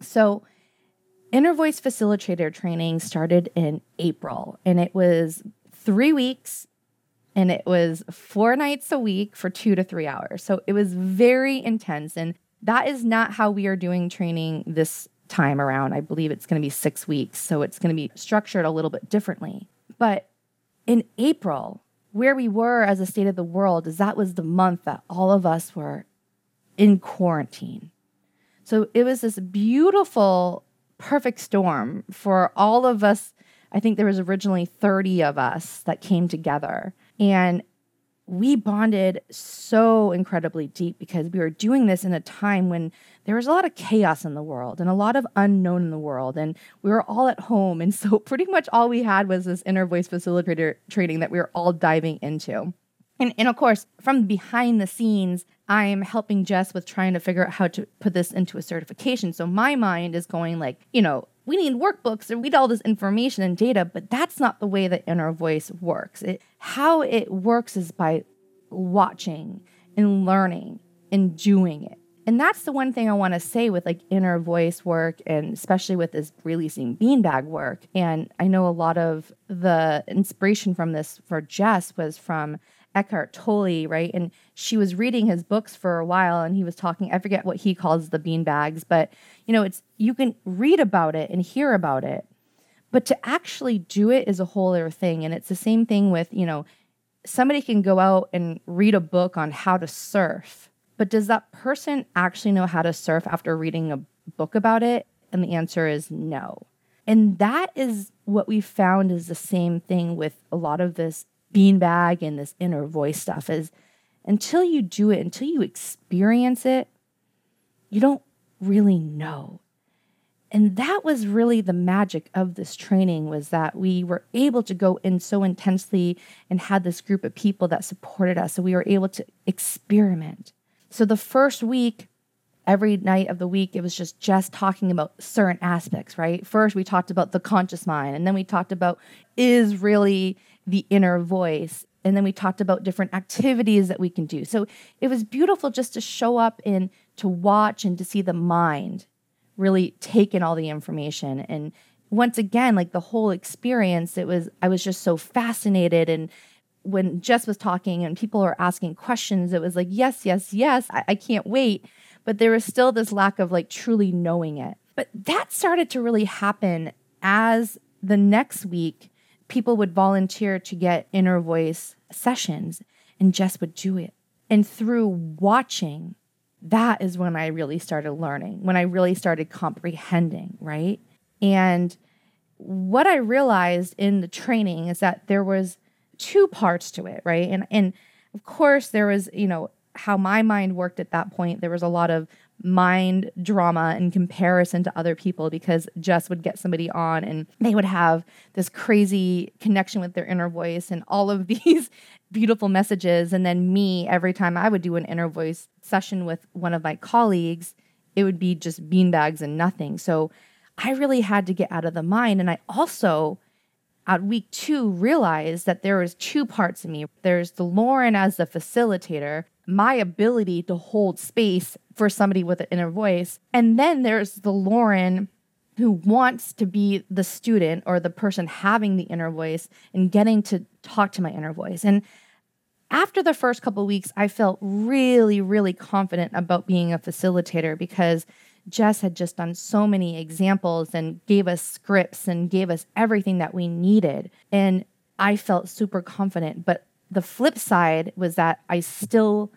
So, inner voice facilitator training started in April and it was three weeks and it was four nights a week for two to three hours. So it was very intense. And that is not how we are doing training this time around. I believe it's going to be six weeks. So it's going to be structured a little bit differently. But in April, where we were as a state of the world is that was the month that all of us were in quarantine. So it was this beautiful, perfect storm for all of us I think there was originally 30 of us that came together. And we bonded so incredibly deep because we were doing this in a time when there was a lot of chaos in the world and a lot of unknown in the world. And we were all at home. And so, pretty much all we had was this inner voice facilitator training that we were all diving into. And, and of course, from behind the scenes, I'm helping Jess with trying to figure out how to put this into a certification. So my mind is going like, you know, we need workbooks and we need all this information and data, but that's not the way the inner voice works. It, how it works is by watching and learning and doing it. And that's the one thing I want to say with like inner voice work and especially with this releasing beanbag work. And I know a lot of the inspiration from this for Jess was from Eckhart Tolle, right? And she was reading his books for a while and he was talking, I forget what he calls the bean bags, but you know, it's you can read about it and hear about it. But to actually do it is a whole other thing. And it's the same thing with, you know, somebody can go out and read a book on how to surf, but does that person actually know how to surf after reading a book about it? And the answer is no. And that is what we found is the same thing with a lot of this beanbag and this inner voice stuff is until you do it, until you experience it, you don't really know. And that was really the magic of this training was that we were able to go in so intensely and had this group of people that supported us. So we were able to experiment. So the first week, every night of the week, it was just just talking about certain aspects, right? First, we talked about the conscious mind, and then we talked about is really the inner voice. And then we talked about different activities that we can do. So it was beautiful just to show up and to watch and to see the mind really take in all the information. And once again, like the whole experience, it was, I was just so fascinated. And when Jess was talking and people were asking questions, it was like, yes, yes, yes, I, I can't wait. But there was still this lack of like truly knowing it. But that started to really happen as the next week people would volunteer to get inner voice sessions, and Jess would do it. And through watching, that is when I really started learning, when I really started comprehending, right? And what I realized in the training is that there was two parts to it, right? And and of course there was, you know, how my mind worked at that point. There was a lot of mind drama in comparison to other people because Jess would get somebody on and they would have this crazy connection with their inner voice and all of these beautiful messages. And then me, every time I would do an inner voice session with one of my colleagues, it would be just beanbags and nothing. So I really had to get out of the mind. And I also, at week two, realized that there was two parts of me. There's the Lauren as the facilitator, my ability to hold space for somebody with an inner voice. And then there's the Lauren who wants to be the student or the person having the inner voice and getting to talk to my inner voice. And after the first couple weeks, I felt really, really confident about being a facilitator because Jess had just done so many examples and gave us scripts and gave us everything that we needed. And I felt super confident. But the flip side was that I still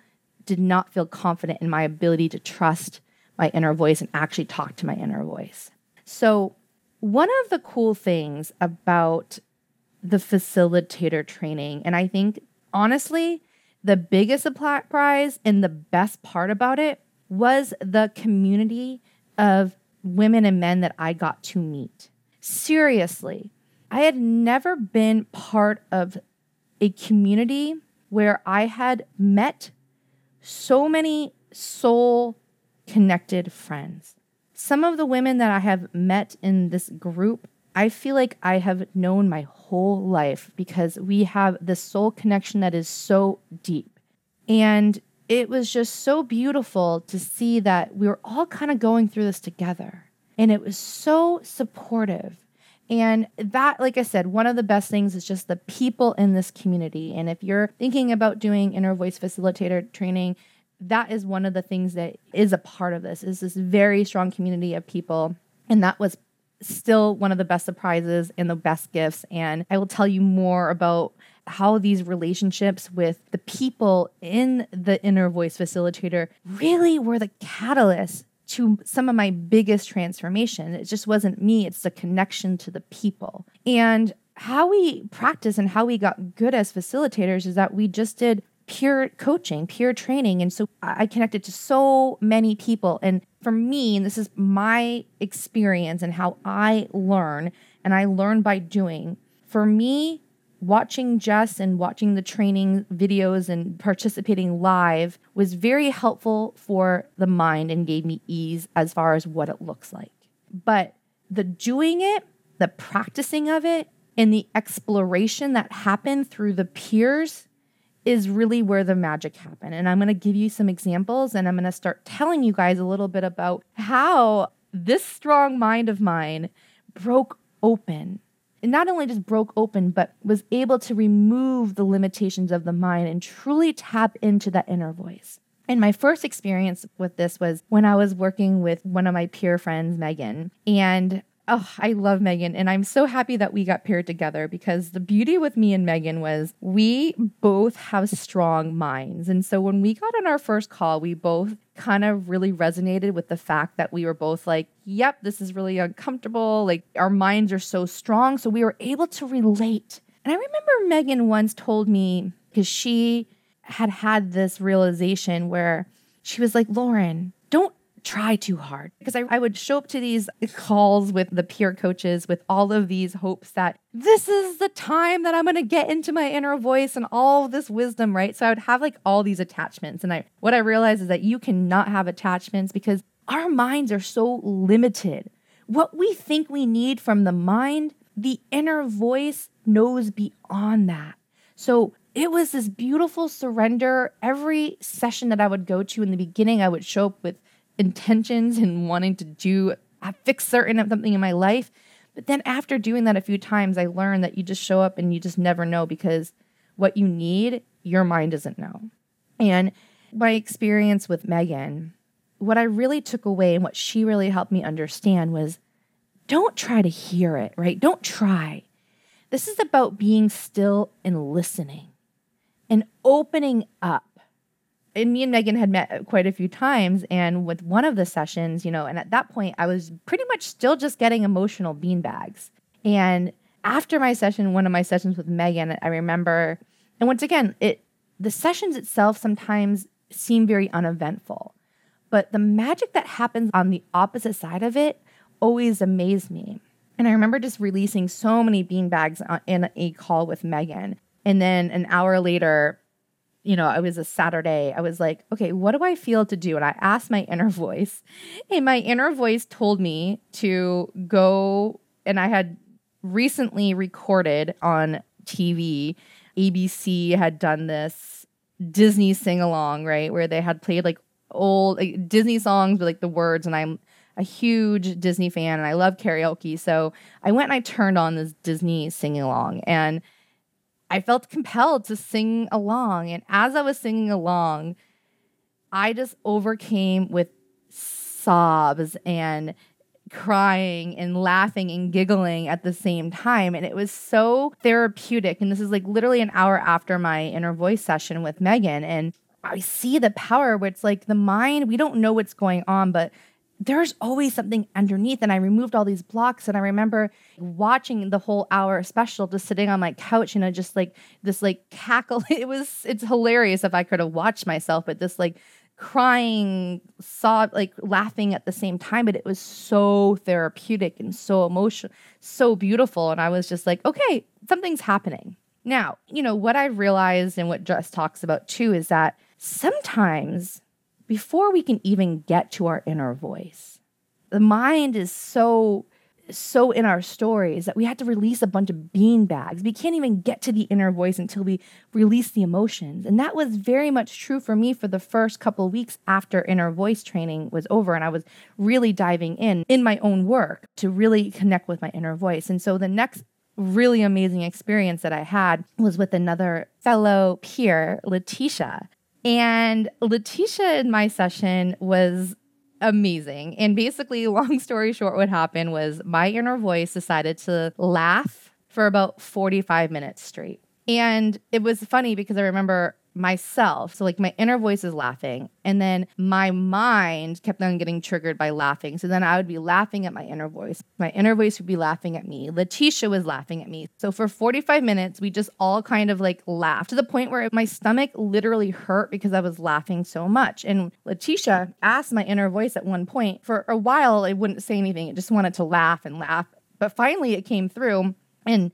did not feel confident in my ability to trust my inner voice and actually talk to my inner voice. So, one of the cool things about the facilitator training, and I think honestly, the biggest surprise and the best part about it was the community of women and men that I got to meet. Seriously, I had never been part of a community where I had met so many soul connected friends. Some of the women that I have met in this group, I feel like I have known my whole life because we have this soul connection that is so deep. And it was just so beautiful to see that we were all kind of going through this together. And it was so supportive. And that, like I said, one of the best things is just the people in this community. And if you're thinking about doing inner voice facilitator training, that is one of the things that is a part of this is this very strong community of people. And that was still one of the best surprises and the best gifts. And I will tell you more about how these relationships with the people in the inner voice facilitator really were the catalyst to some of my biggest transformation. It just wasn't me, it's the connection to the people. And how we practice and how we got good as facilitators is that we just did peer coaching, peer training. And so I connected to so many people. And for me, and this is my experience and how I learn, and I learn by doing. For me, watching Jess and watching the training videos and participating live was very helpful for the mind and gave me ease as far as what it looks like. But the doing it, the practicing of it, and the exploration that happened through the peers is really where the magic happened. And I'm going to give you some examples and I'm going to start telling you guys a little bit about how this strong mind of mine broke open it not only just broke open, but was able to remove the limitations of the mind and truly tap into that inner voice. And my first experience with this was when I was working with one of my peer friends, Megan. And oh, I love Megan. And I'm so happy that we got paired together because the beauty with me and Megan was we both have strong minds. And so when we got on our first call, we both kind of really resonated with the fact that we were both like, yep, this is really uncomfortable. Like our minds are so strong. So we were able to relate. And I remember Megan once told me, because she had had this realization where she was like, Lauren, try too hard because I, I, would show up to these calls with the peer coaches with all of these hopes that this is the time that I'm going to get into my inner voice and all this wisdom, right? So I would have like all these attachments. And I what I realized is that you cannot have attachments because our minds are so limited. What we think we need from the mind, the inner voice knows beyond that. So it was this beautiful surrender. Every session that I would go to in the beginning, I would show up with intentions and wanting to do fix certain of something in my life. But then after doing that a few times, I learned that you just show up and you just never know because what you need, your mind doesn't know. And my experience with Megan, what I really took away and what she really helped me understand was don't try to hear it, right? Don't try. This is about being still and listening and opening up and me and Megan had met quite a few times. And with one of the sessions, you know, and at that point, I was pretty much still just getting emotional beanbags. And after my session, one of my sessions with Megan, I remember, and once again, it the sessions itself sometimes seem very uneventful, but the magic that happens on the opposite side of it always amazed me. And I remember just releasing so many beanbags uh, in a call with Megan. And then an hour later, you know, it was a Saturday. I was like, okay, what do I feel to do? And I asked my inner voice, and my inner voice told me to go. And I had recently recorded on TV. ABC had done this Disney sing along, right? Where they had played like old like, Disney songs with like the words. And I'm a huge Disney fan and I love karaoke. So I went and I turned on this Disney sing along. And I felt compelled to sing along. And as I was singing along, I just overcame with sobs and crying and laughing and giggling at the same time. And it was so therapeutic. And this is like literally an hour after my inner voice session with Megan. And I see the power where it's like the mind, we don't know what's going on, but there's always something underneath. And I removed all these blocks. And I remember watching the whole hour special, just sitting on my couch, you know, just like this like cackle. It was, it's hilarious if I could have watched myself, but this like crying, sob, like laughing at the same time. But it was so therapeutic and so emotional, so beautiful. And I was just like, okay, something's happening. Now, you know, what I've realized and what Jess talks about too is that sometimes before we can even get to our inner voice. The mind is so so in our stories that we had to release a bunch of bean bags. We can't even get to the inner voice until we release the emotions. And that was very much true for me for the first couple weeks after inner voice training was over and I was really diving in in my own work to really connect with my inner voice. And so the next really amazing experience that I had was with another fellow peer, Letitia. And Letitia in my session was amazing. And basically, long story short, what happened was my inner voice decided to laugh for about 45 minutes straight. And it was funny because I remember myself. So, like, my inner voice is laughing, and then my mind kept on getting triggered by laughing. So, then I would be laughing at my inner voice. My inner voice would be laughing at me. Letitia was laughing at me. So, for 45 minutes, we just all kind of like laughed to the point where my stomach literally hurt because I was laughing so much. And Letitia asked my inner voice at one point for a while, it wouldn't say anything, it just wanted to laugh and laugh. But finally, it came through. And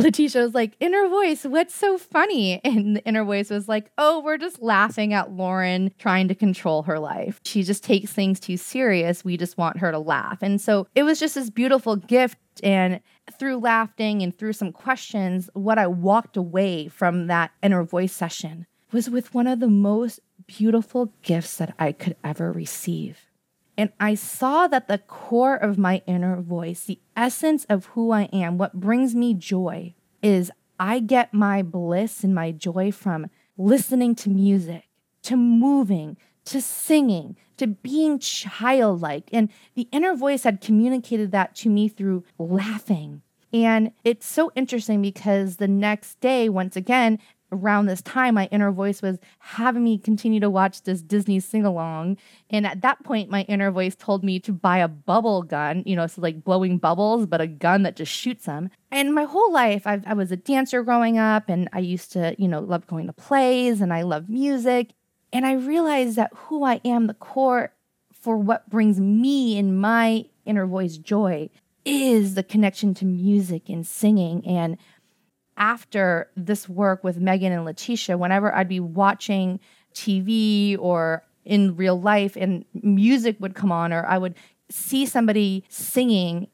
Letitia was like, Inner voice, what's so funny? And the inner voice was like, Oh, we're just laughing at Lauren trying to control her life. She just takes things too serious. We just want her to laugh. And so it was just this beautiful gift. And through laughing and through some questions, what I walked away from that inner voice session was with one of the most beautiful gifts that I could ever receive. And I saw that the core of my inner voice, the essence of who I am, what brings me joy, is I get my bliss and my joy from listening to music, to moving, to singing, to being childlike. And the inner voice had communicated that to me through laughing. And it's so interesting because the next day, once again, around this time, my inner voice was having me continue to watch this Disney sing along. And at that point, my inner voice told me to buy a bubble gun, you know, so like blowing bubbles, but a gun that just shoots them. And my whole life, I've, I was a dancer growing up, and I used to, you know, love going to plays and I love music. And I realized that who I am, the core for what brings me in my inner voice joy, is the connection to music and singing and after this work with Megan and Letitia, whenever I'd be watching TV or in real life and music would come on, or I would see somebody singing,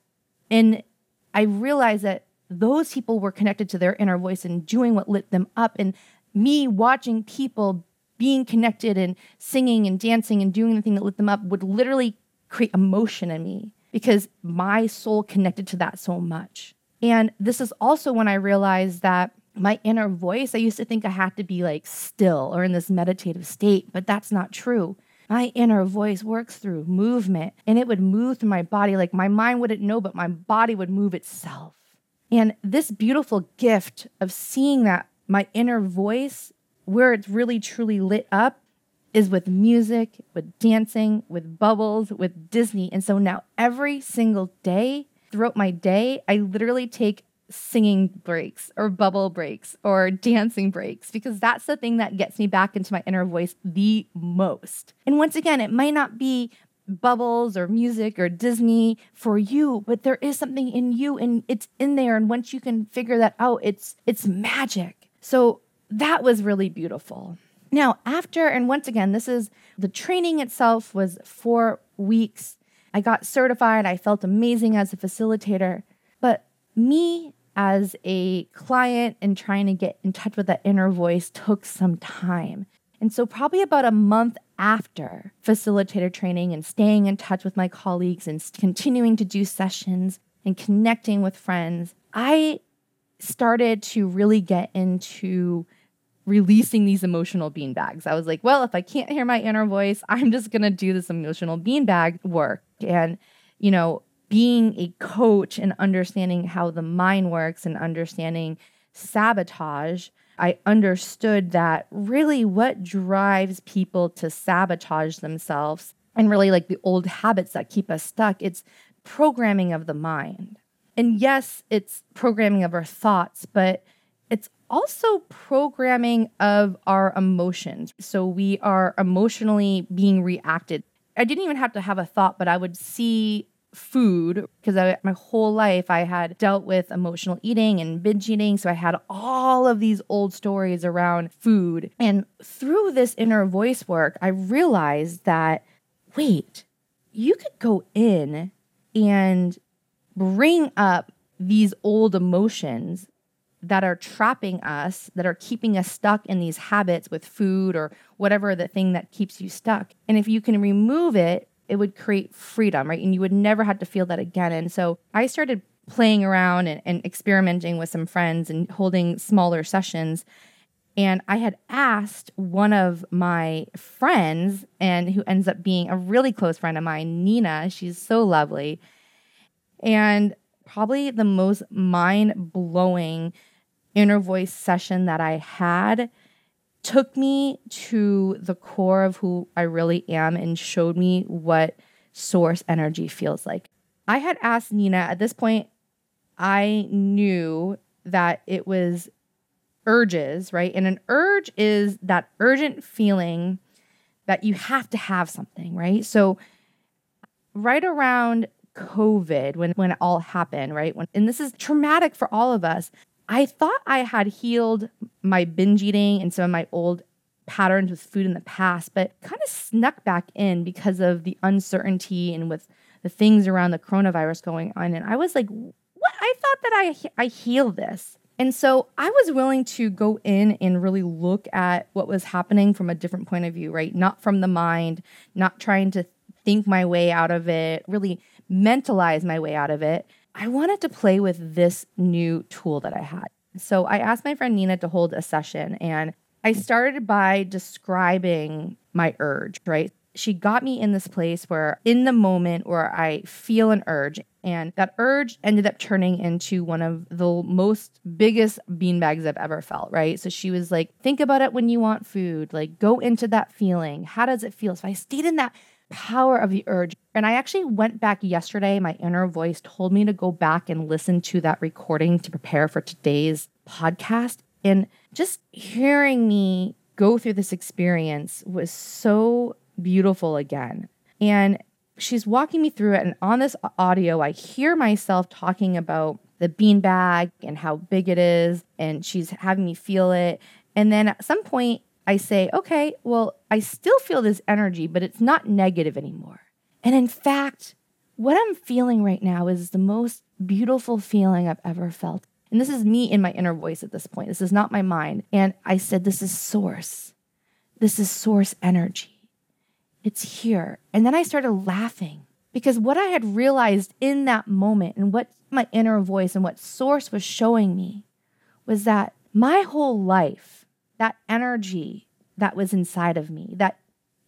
and I realized that those people were connected to their inner voice and doing what lit them up. And me watching people being connected and singing and dancing and doing the thing that lit them up would literally create emotion in me because my soul connected to that so much. And this is also when I realized that my inner voice, I used to think I had to be like still or in this meditative state, but that's not true. My inner voice works through movement and it would move through my body. Like my mind wouldn't know, but my body would move itself. And this beautiful gift of seeing that my inner voice, where it's really truly lit up, is with music, with dancing, with bubbles, with Disney. And so now every single day, throughout my day, I literally take singing breaks or bubble breaks or dancing breaks because that's the thing that gets me back into my inner voice the most. And once again, it might not be bubbles or music or Disney for you, but there is something in you and it's in there and once you can figure that out, it's it's magic. So that was really beautiful. Now, after and once again, this is the training itself was 4 weeks I got certified. I felt amazing as a facilitator. But me as a client and trying to get in touch with that inner voice took some time. And so, probably about a month after facilitator training and staying in touch with my colleagues and continuing to do sessions and connecting with friends, I started to really get into releasing these emotional bean bags. I was like, well, if I can't hear my inner voice, I'm just going to do this emotional bean bag work. And, you know, being a coach and understanding how the mind works and understanding sabotage, I understood that really what drives people to sabotage themselves and really like the old habits that keep us stuck, it's programming of the mind. And yes, it's programming of our thoughts, but it's also programming of our emotions. So we are emotionally being reacted. I didn't even have to have a thought, but I would see food because my whole life I had dealt with emotional eating and binge eating. So I had all of these old stories around food. And through this inner voice work, I realized that wait, you could go in and bring up these old emotions that are trapping us, that are keeping us stuck in these habits with food or whatever the thing that keeps you stuck. And if you can remove it, it would create freedom, right? And you would never have to feel that again. And so I started playing around and, and experimenting with some friends and holding smaller sessions. And I had asked one of my friends, and who ends up being a really close friend of mine, Nina. She's so lovely. And probably the most mind blowing inner voice session that I had took me to the core of who I really am and showed me what source energy feels like. I had asked Nina at this point, I knew that it was urges, right? And an urge is that urgent feeling that you have to have something, right? So, right around COVID, when, when it all happened, right? When, and this is traumatic for all of us. I thought I had healed my binge eating and some of my old patterns with food in the past, but kind of snuck back in because of the uncertainty and with the things around the coronavirus going on. And I was like, what? I thought that I, I healed this. And so I was willing to go in and really look at what was happening from a different point of view, right? Not from the mind, not trying to think my way out of it, really mentalize my way out of it. I wanted to play with this new tool that I had. So I asked my friend Nina to hold a session and I started by describing my urge, right? She got me in this place where, in the moment where I feel an urge, and that urge ended up turning into one of the most biggest beanbags I've ever felt, right? So she was like, think about it when you want food, like go into that feeling. How does it feel? So I stayed in that power of the urge. And I actually went back yesterday. My inner voice told me to go back and listen to that recording to prepare for today's podcast. And just hearing me go through this experience was so beautiful again. And she's walking me through it. And on this audio, I hear myself talking about the beanbag and how big it is. And she's having me feel it. And then at some point, I say, okay, well, I still feel this energy, but it's not negative anymore. And in fact, what I'm feeling right now is the most beautiful feeling I've ever felt. And this is me in my inner voice at this point. This is not my mind. And I said, This is source. This is source energy. It's here. And then I started laughing because what I had realized in that moment and what my inner voice and what source was showing me was that my whole life, that energy that was inside of me, that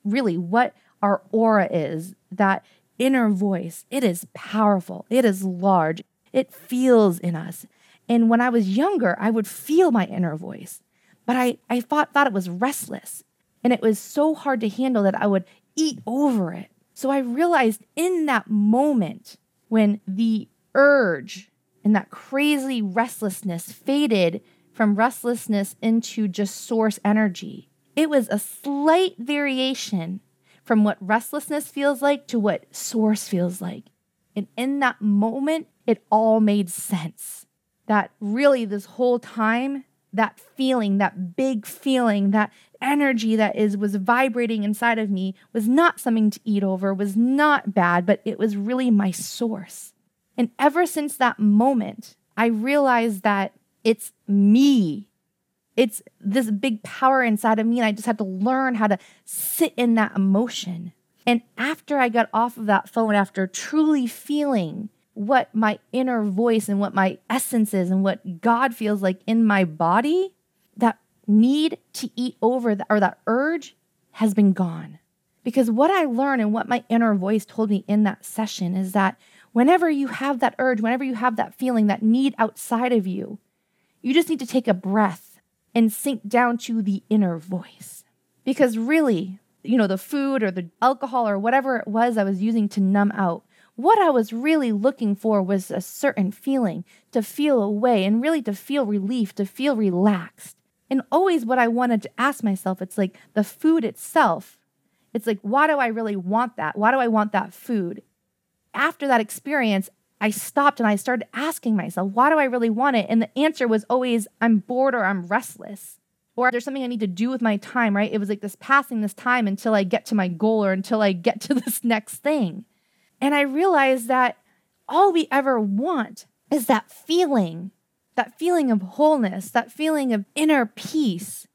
really what our aura is, that inner voice, it is powerful, it is large, it feels in us. And when I was younger, I would feel my inner voice, but I, I thought, thought it was restless. And it was so hard to handle that I would eat over it. So I realized in that moment when the urge and that crazy restlessness faded from restlessness into just source energy. It was a slight variation from what restlessness feels like to what source feels like. And in that moment, it all made sense. That really, this whole time, that feeling, that big feeling, that energy that is was vibrating inside of me was not something to eat over, was not bad, but it was really my source. And ever since that moment, I realized that it's me. It's this big power inside of me. And I just had to learn how to sit in that emotion. And after I got off of that phone, after truly feeling what my inner voice and what my essence is and what God feels like in my body, that need to eat over the, or that urge has been gone. Because what I learned and what my inner voice told me in that session is that whenever you have that urge, whenever you have that feeling, that need outside of you, you just need to take a breath and sink down to the inner voice. Because really, you know, the food or the alcohol or whatever it was I was using to numb out, what I was really looking for was a certain feeling to feel away and really to feel relief, to feel relaxed. And always what I wanted to ask myself, it's like the food itself. It's like, why do I really want that? Why do I want that food? After that experience, I stopped and I started asking myself, why do I really want it? And the answer was always, I'm bored or I'm restless. Or there's something I need to do with my time, right? It was like this passing this time until I get to my goal or until I get to this next thing. And I realized that all we ever want is that feeling that feeling of wholeness, that feeling of inner peace.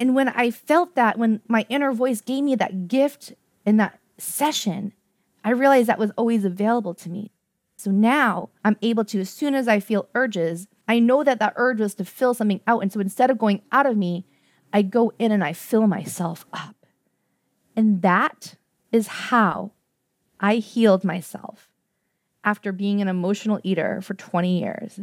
And when I felt that, when my inner voice gave me that gift in that session, I realized that was always available to me. So now I'm able to, as soon as I feel urges, I know that that urge was to fill something out. And so instead of going out of me, I go in and I fill myself up. And that is how I healed myself after being an emotional eater for 20 years.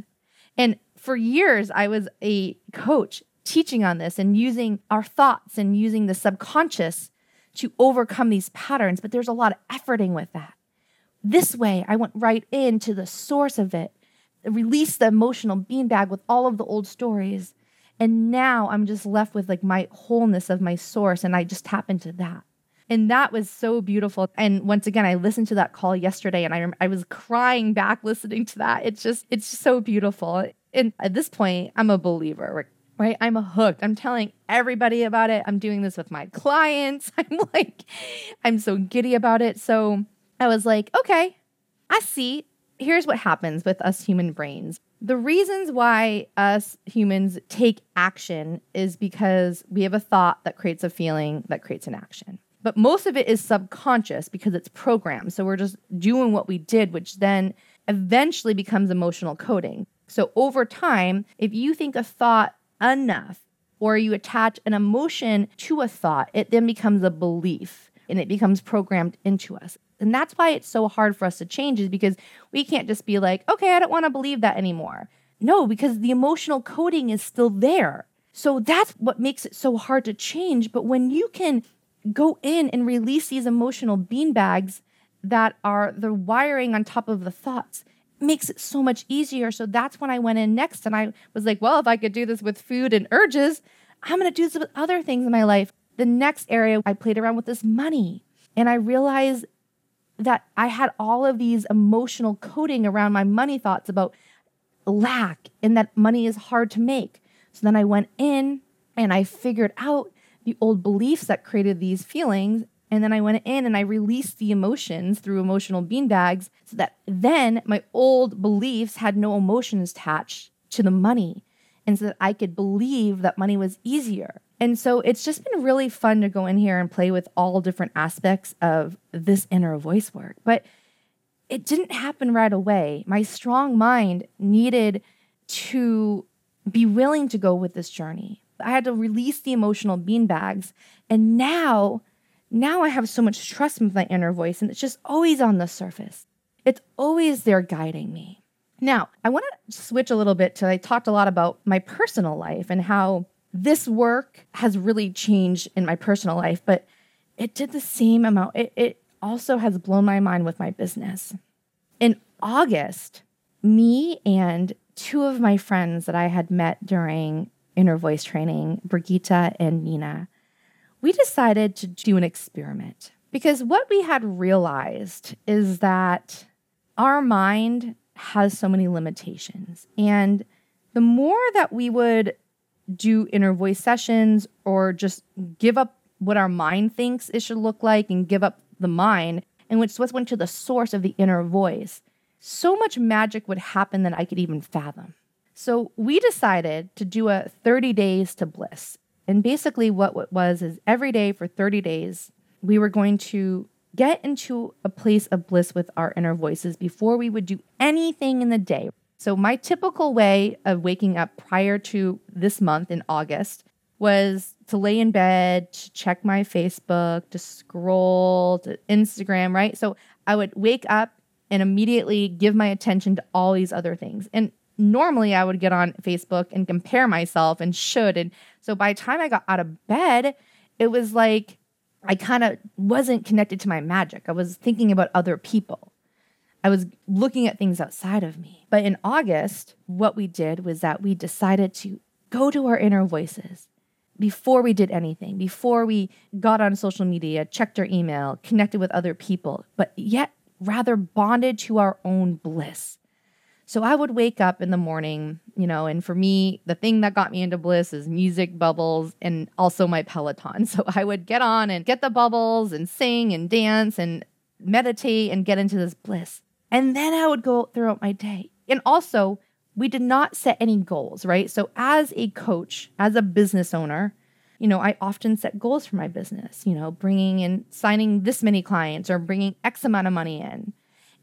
And for years, I was a coach teaching on this and using our thoughts and using the subconscious to overcome these patterns, but there's a lot of efforting with that. This way, I went right into the source of it, released the emotional beanbag with all of the old stories. And now I'm just left with like my wholeness of my source, and I just tap into that. And that was so beautiful. And once again, I listened to that call yesterday and I, I was crying back listening to that. It's just, it's so beautiful. And at this point, I'm a believer, right? I'm hooked. I'm telling everybody about it. I'm doing this with my clients. I'm like, I'm so giddy about it. So I was like, okay, I see. Here's what happens with us human brains. The reasons why us humans take action is because we have a thought that creates a feeling that creates an action. But most of it is subconscious because it's programmed. So we're just doing what we did, which then eventually becomes emotional coding. So over time, if you think a thought enough or you attach an emotion to a thought, it then becomes a belief and it becomes programmed into us. And that's why it's so hard for us to change is because we can't just be like, okay, I don't want to believe that anymore. No, because the emotional coding is still there. So that's what makes it so hard to change. But when you can go in and release these emotional beanbags that are the wiring on top of the thoughts makes it so much easier. So that's when I went in next and I was like, well, if I could do this with food and urges, I'm going to do this with other things in my life. The next area I played around with is money. And I realized that I had all of these emotional coding around my money thoughts about lack and that money is hard to make. So then I went in and I figured out the old beliefs that created these feelings. And then I went in and I released the emotions through emotional beanbags so that then my old beliefs had no emotions attached to the money. And so that I could believe that money was easier. And so it's just been really fun to go in here and play with all different aspects of this inner voice work. But it didn't happen right away. My strong mind needed to be willing to go with this journey. I had to release the emotional beanbags. And now, now I have so much trust with my inner voice, and it's just always on the surface. It's always there guiding me. Now, I want to switch a little bit to I talked a lot about my personal life and how this work has really changed in my personal life, but it did the same amount. It, it also has blown my mind with my business. In August, me and two of my friends that I had met during inner voice training, Brigitte and Nina, we decided to do an experiment because what we had realized is that our mind has so many limitations. And the more that we would do inner voice sessions or just give up what our mind thinks it should look like and give up the mind, and which was went to the source of the inner voice, so much magic would happen that I could even fathom. So we decided to do a 30 days to bliss. And basically, what it was is every day for 30 days, we were going to get into a place of bliss with our inner voices before we would do anything in the day. So, my typical way of waking up prior to this month in August was to lay in bed, to check my Facebook, to scroll to Instagram, right? So, I would wake up and immediately give my attention to all these other things. And normally I would get on Facebook and compare myself and should. And so by the time I got out of bed, it was like I kind of wasn't connected to my magic. I was thinking about other people. I was looking at things outside of me. But in August, what we did was that we decided to go to our inner voices before we did anything, before we got on social media, checked our email, connected with other people, but yet rather bonded to our own bliss. So I would wake up in the morning, you know, and for me, the thing that got me into bliss is music bubbles and also my Peloton. So I would get on and get the bubbles and sing and dance and meditate and get into this bliss. And then I would go throughout my day. And also, we did not set any goals, right? So as a coach, as a business owner, you know, I often set goals for my business, you know, bringing in signing this many clients or bringing X amount of money in.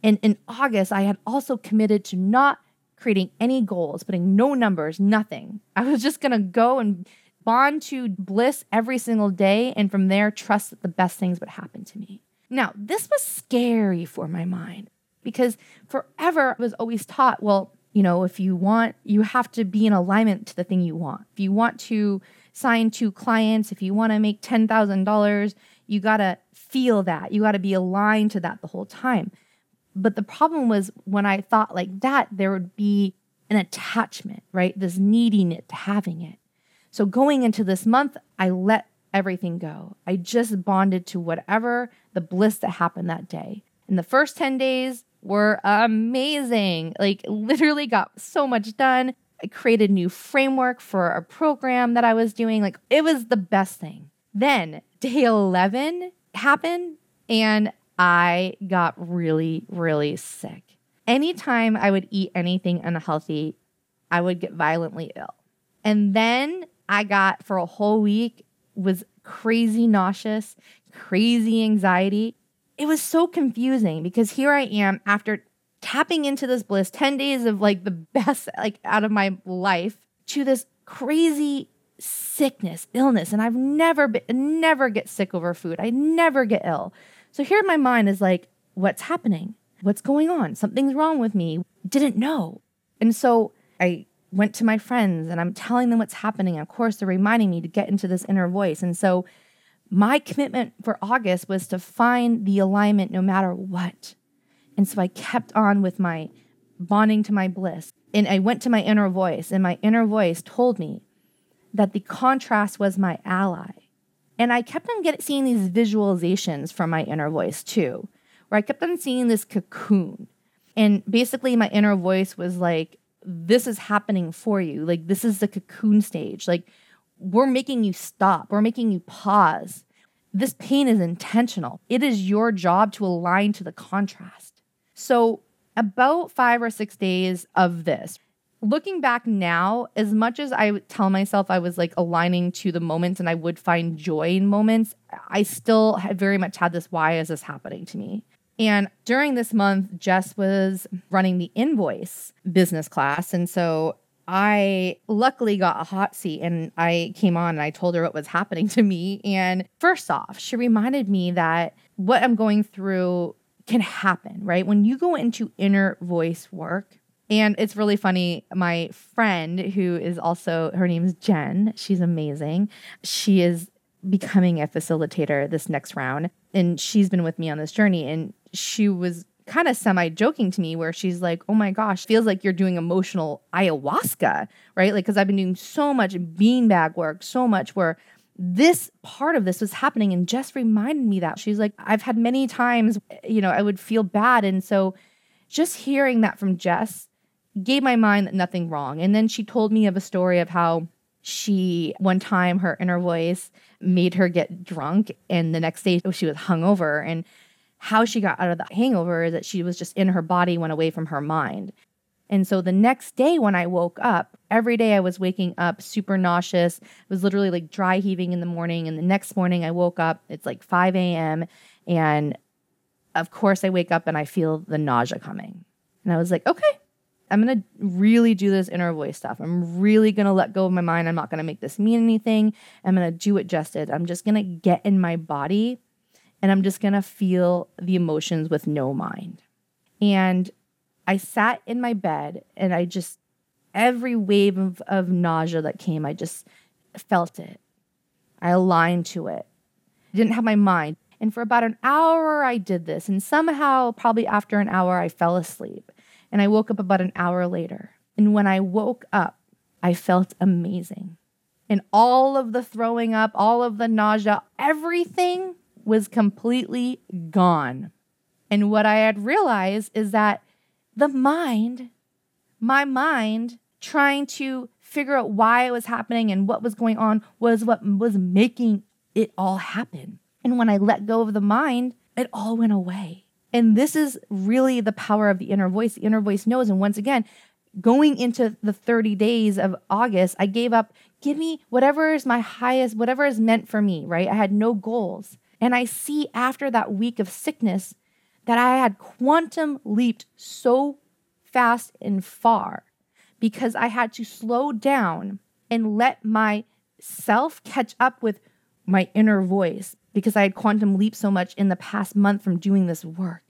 And in August, I had also committed to not creating any goals, putting no numbers, nothing. I was just going to go and bond to bliss every single day. And from there, trust that the best things would happen to me. Now, this was scary for my mind because forever I was always taught, well, you know, if you want, you have to be in alignment to the thing you want. If you want to sign two clients, if you want to make $10,000, you got to feel that. You got to be aligned to that the whole time. But the problem was when I thought like that, there would be an attachment, right? This needing it to having it. So going into this month, I let everything go. I just bonded to whatever the bliss that happened that day. In the first 10 days were amazing. Like, literally got so much done. I created new framework for a program that I was doing. Like, it was the best thing. Then day 11 happened, and I got really, really sick. Anytime I would eat anything unhealthy, I would get violently ill. And then I got for a whole week was crazy nauseous, crazy anxiety. It was so confusing because here I am after tapping into this bliss, 10 days of like the best like out of my life to this crazy sickness, illness, and I've never been never get sick over food. I never get ill. So here my mind is like, what's happening? What's going on? Something's wrong with me. Didn't know. And so I went to my friends and I'm telling them what's happening. Of course, they're reminding me to get into this inner voice. And so my commitment for August was to find the alignment no matter what. And so I kept on with my bonding to my bliss. And I went to my inner voice, and my inner voice told me that the contrast was my ally. And I kept on getting seeing these visualizations from my inner voice too, where I kept on seeing this cocoon. And basically, my inner voice was like, This is happening for you. Like, this is the cocoon stage. Like, we're making you stop, we're making you pause. This pain is intentional. It is your job to align to the contrast. So, about five or six days of this, looking back now, as much as I tell myself I was like aligning to the moments and I would find joy in moments, I still very much had this why is this happening to me? And during this month, Jess was running the inner voice business class. And so I luckily got a hot seat and I came on and I told her what was happening to me. And first off, she reminded me that what I'm going through can happen, right? When you go into inner voice work, and it's really funny. My friend, who is also, her name's Jen, she's amazing. She is becoming a facilitator this next round. And she's been with me on this journey. And she was kind of semi joking to me where she's like, oh my gosh, feels like you're doing emotional ayahuasca, right? Like, because I've been doing so much beanbag work, so much where this part of this was happening and just reminded me that she's like, I've had many times, you know, I would feel bad. And so just hearing that from Jess gave my mind that nothing wrong. And then she told me of a story of how she one time her inner voice made her get drunk and the next day she was hungover and how she got out of the hangover is that she was just in her body went away from her mind and so the next day when i woke up every day i was waking up super nauseous it was literally like dry heaving in the morning and the next morning i woke up it's like 5 a.m and of course, I wake up and I feel the nausea coming. And I was like, okay, I'm going to really do this inner voice stuff. I'm really going to let go of my mind. I'm not going to make this mean anything. I'm going to do it just it. I'm just going to get in my body and I'm just going to feel the emotions with no mind. And I sat in my bed and I just, every wave of, of nausea that came, I just felt it. I aligned to it. I didn't have my mind. And for about an hour, I did this. And somehow, probably after an hour, I fell asleep. And I woke up about an hour later. And when I woke up, I felt amazing. And all of the throwing up, all of the nausea, everything was completely gone. And what I had realized is that the mind, my mind, trying to figure out why it was happening and what was going on was what was making it all happen. And when I let go of the mind, it all went away. And this is really the power of the inner voice. The inner voice knows. And once again, going into the 30 days of August, I gave up, give me whatever is my highest, whatever is meant for me, right? I had no goals. And I see after that week of sickness that I had quantum leaped so fast and far because I had to slow down and let myself catch up with my inner voice because I had quantum leaped so much in the past month from doing this work.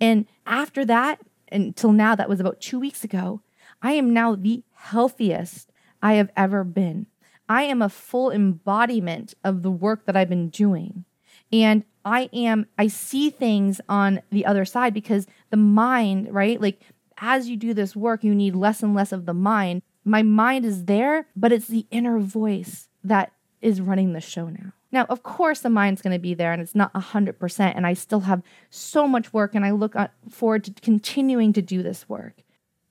And after that, until now, that was about two weeks ago, I am now the healthiest I have ever been. I am a full embodiment of the work that I've been doing. And I am, I see things on the other side because the mind, right? Like as you do this work, you need less and less of the mind. My mind is there, but it's the inner voice that is running the show now. Now, of course, the mind's going to be there and it's not 100%. And I still have so much work and I look forward to continuing to do this work.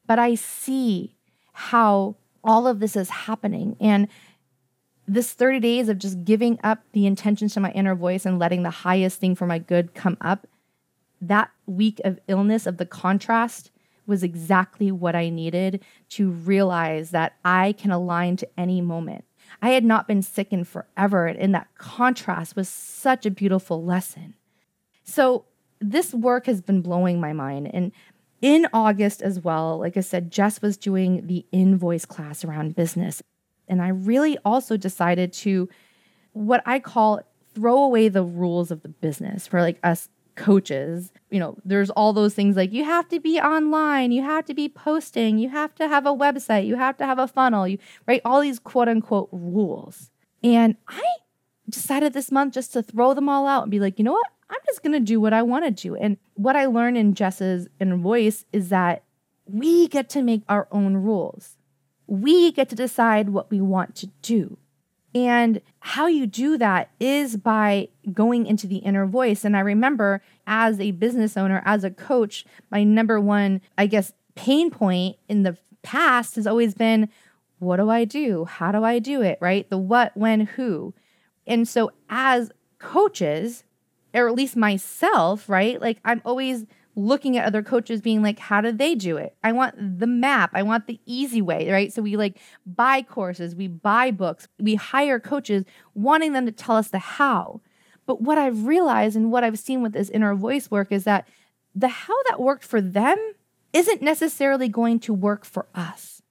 But I see how all of this is happening. And this 30 days of just giving up the intentions to my inner voice and letting the highest thing for my good come up, that week of illness, of the contrast, was exactly what I needed to realize that I can align to any moment. I had not been sick in forever. And that contrast was such a beautiful lesson. So, this work has been blowing my mind. And in August as well, like I said, Jess was doing the inner voice class around business. And I really also decided to, what I call, throw away the rules of the business for like us coaches. You know, there's all those things like you have to be online, you have to be posting, you have to have a website, you have to have a funnel, you right all these quote unquote rules. And I decided this month just to throw them all out and be like, you know what? I'm just going to do what I want to do. And what I learned in Jess's inner voice is that we get to make our own rules. We get to decide what we want to do. And how you do that is by going into the inner voice. And I remember as a business owner, as a coach, my number one, I guess, pain point in the past has always been what do I do? How do I do it? Right? The what, when, who. And so as coaches, or at least myself, right? Like I'm always looking at other coaches being like how do they do it? I want the map. I want the easy way right? So we like buy courses. We buy books. We hire coaches wanting them to tell us the how. But what i've realized and what i've seen with this inner voice work is that the how that worked for them isn't necessarily going to work for us.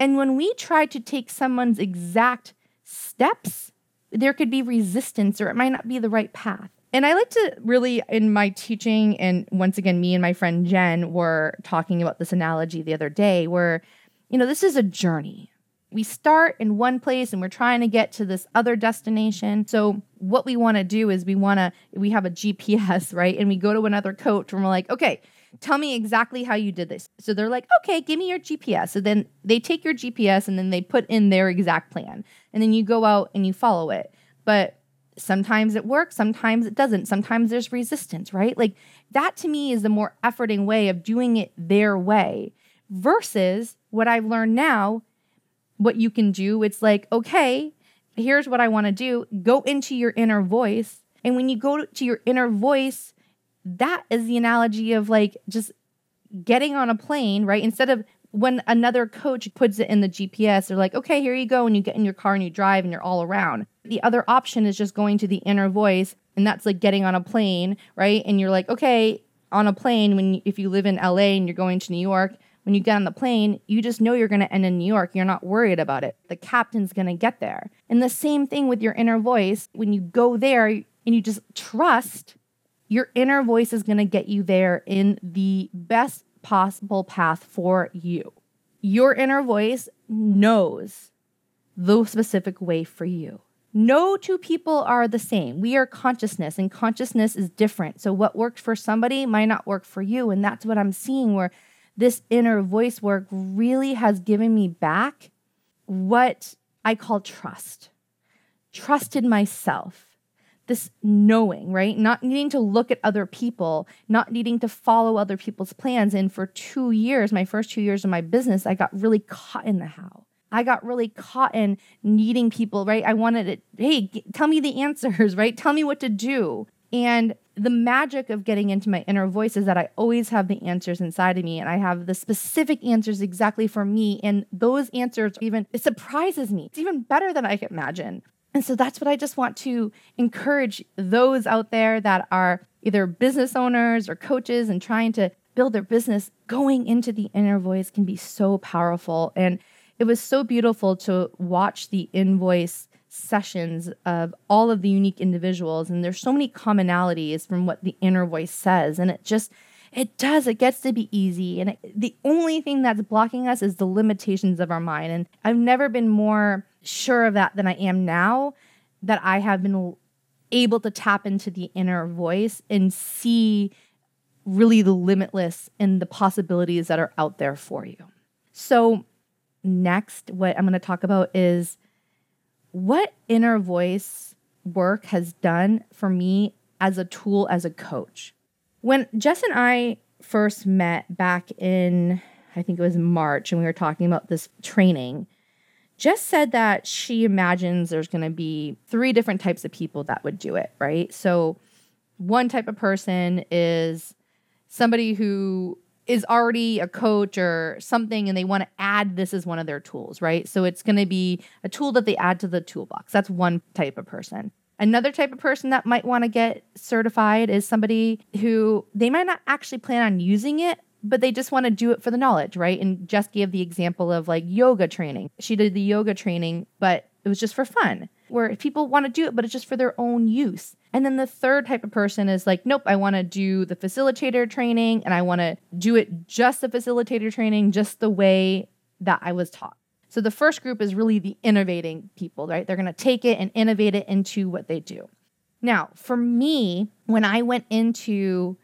And when we try to take someone's exact steps there could be resistance or it might not be the right path and I like to really, in my teaching, and once again, me and my friend Jen were talking about this analogy the other day where, you know, this is a journey. We start in one place and we're trying to get to this other destination. So, what we want to do is we want to, we have a GPS, right? And we go to another coach and we're like, okay, tell me exactly how you did this. So they're like, okay, give me your GPS. So then they take your GPS and then they put in their exact plan. And then you go out and you follow it. But sometimes it works, sometimes it doesn't. Sometimes there's resistance, right? Like that to me is the more efforting way of doing it their way versus what I've learned now. What you can do, it's like, okay, here's what I want to do. Go into your inner voice. And when you go to your inner voice, that is the analogy of like just getting on a plane, right? Instead of when another coach puts it in the GPS, they're like, okay, here you go. And you get in your car and you drive and you're all around. The other option is just going to the inner voice. And that's like getting on a plane, right? And you're like, okay, on a plane when if you live in LA and you're going to New York, when you get on the plane, you just know you're going to end in New York. You're not worried about it. The captain's going to get there. And the same thing with your inner voice. When you go there and you just trust, your inner voice is going to get you there in the best possible path for you. Your inner voice knows the specific way for you. No two people are the same. We are consciousness, and consciousness is different. So, what worked for somebody might not work for you. And that's what I'm seeing where this inner voice work really has given me back what I call trust. Trusted myself. This knowing, right? Not needing to look at other people, not needing to follow other people's plans. And for two years, my first two years of my business, I got really caught in the how. I got really caught in needing people, right? I wanted it, hey, g- tell me the answers, right? Tell me what to do. And the magic of getting into my inner voice is that I always have the answers inside of me and I have the specific answers exactly for me. And those answers even, it surprises me. It's even better than I could imagine. And so that's what I just want to encourage those out there that are either business owners or coaches and trying to build their business. Going into the inner voice can be so powerful. And it was so beautiful to watch the inner voice sessions of all of the unique individuals and there's so many commonalities from what the inner voice says and it just it does it gets to be easy and it, the only thing that's blocking us is the limitations of our mind and i've never been more sure of that than i am now that i have been able to tap into the inner voice and see really the limitless and the possibilities that are out there for you so next, what I'm going to talk about is what inner voice work has done for me as a tool as a coach. When Jess and I first met back in, I think it was March, and we were talking about this training, Jess said that she imagines there's going to be three different types of people that would do it, right? So, one type of person is somebody who is already a coach or something and they want to add this as one of their tools, right? So it's going to be a tool that they add to the toolbox. That's one type of person. Another type of person that might want to get certified is somebody who they might not actually plan on using it, but they just want to do it for the knowledge, right? And just gave the example of like yoga training. She did the yoga training, but it was just for fun, where people want to do it, but it's just for their own use. And then the third type of person is like, nope, I want to do the facilitator training and I want to do it just the facilitator training, just the way that I was taught. So the first group is really the innovating people, right? They're going to take it and innovate it into what they do. Now, for me, when I went into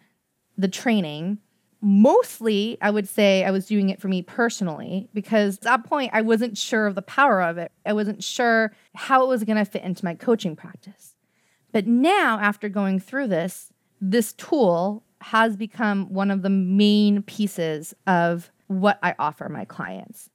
the training, mostly I would say I was doing it for me personally because at that point I wasn't sure of the power of it. I wasn't sure how it was going to fit into my coaching practice. But now, after going through this, this tool has become one of the main pieces of what I offer my clients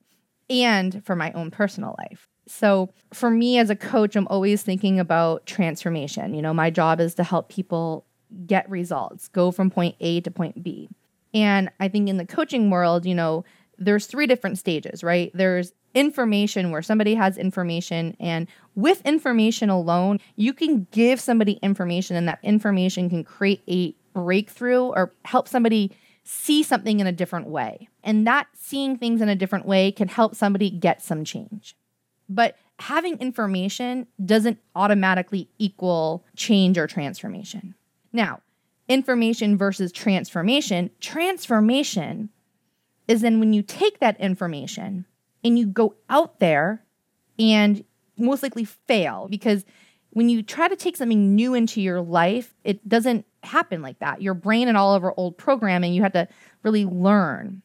and for my own personal life. So, for me as a coach, I'm always thinking about transformation. You know, my job is to help people get results, go from point A to point B. And I think in the coaching world, you know, there's three different stages, right? There's information where somebody has information and with information alone you can give somebody information and that information can create a breakthrough or help somebody see something in a different way. And that seeing things in a different way can help somebody get some change. But having information doesn't automatically equal change or transformation. Now information versus transformation transformation is then when you take that information and you go out there and most likely fail because when you try to take something new into your life, it doesn't happen like that. Your brain and all of our old programming, you have to really learn.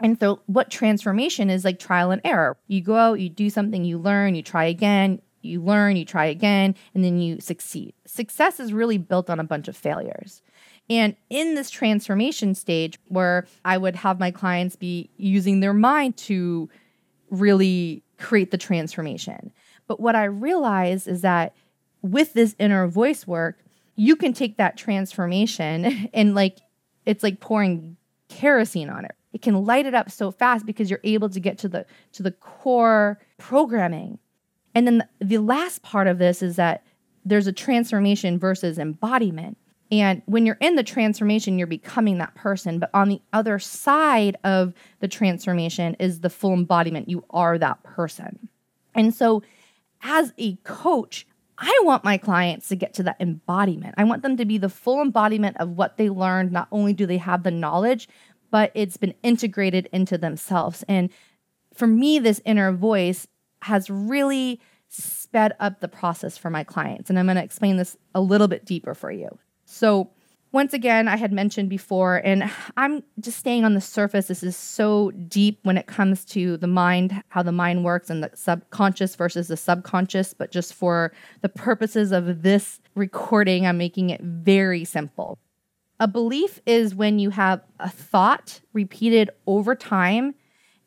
And so, what transformation is like trial and error. You go out, you do something, you learn, you try again, you learn, you try again, and then you succeed. Success is really built on a bunch of failures. And in this transformation stage, where I would have my clients be using their mind to really create the transformation. But what I realize is that with this inner voice work, you can take that transformation and like it's like pouring kerosene on it. It can light it up so fast because you're able to get to the to the core programming. And then the, the last part of this is that there's a transformation versus embodiment. And when you're in the transformation, you're becoming that person. But on the other side of the transformation is the full embodiment. You are that person. And so, as a coach, I want my clients to get to that embodiment. I want them to be the full embodiment of what they learned. Not only do they have the knowledge, but it's been integrated into themselves. And for me, this inner voice has really sped up the process for my clients. And I'm going to explain this a little bit deeper for you. So, once again, I had mentioned before, and I'm just staying on the surface. This is so deep when it comes to the mind, how the mind works, and the subconscious versus the subconscious. But just for the purposes of this recording, I'm making it very simple. A belief is when you have a thought repeated over time,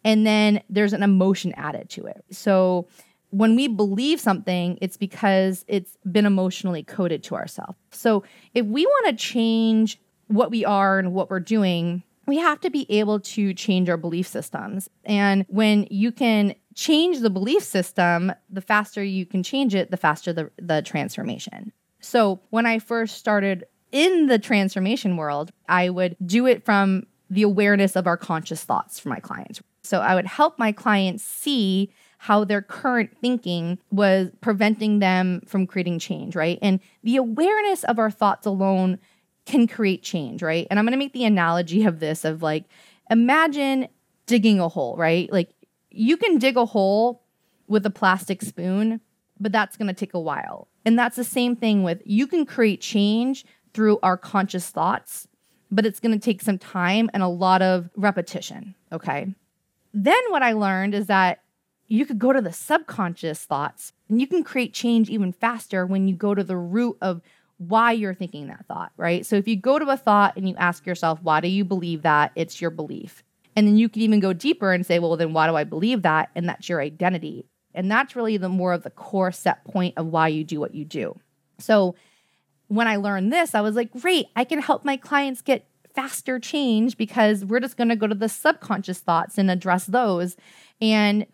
and then there's an emotion added to it. So, when we believe something, it's because it's been emotionally coded to ourselves. So if we want to change what we are and what we're doing, we have to be able to change our belief systems. And when you can change the belief system, the faster you can change it, the faster the, the transformation. So when I first started in the transformation world, I would do it from the awareness of our conscious thoughts for my clients. So I would help my clients see how their current thinking was preventing them from creating change, right? And the awareness of our thoughts alone can create change, right? And I'm going to make the analogy of this of like imagine digging a hole, right? Like you can dig a hole with a plastic spoon, but that's going to take a while. And that's the same thing with you can create change through our conscious thoughts, but it's going to take some time and a lot of repetition, okay? Then what I learned is that you could go to the subconscious thoughts and you can create change even faster when you go to the root of why you're thinking that thought, right? So if you go to a thought and you ask yourself, why do you believe that? It's your belief. And then you can even go deeper and say, well, then why do I believe that? And that's your identity. And that's really the more of the core set point of why you do what you do. So when I learned this, I was like, great, I can help my clients get faster change because we're just going to go to the subconscious thoughts and address those. And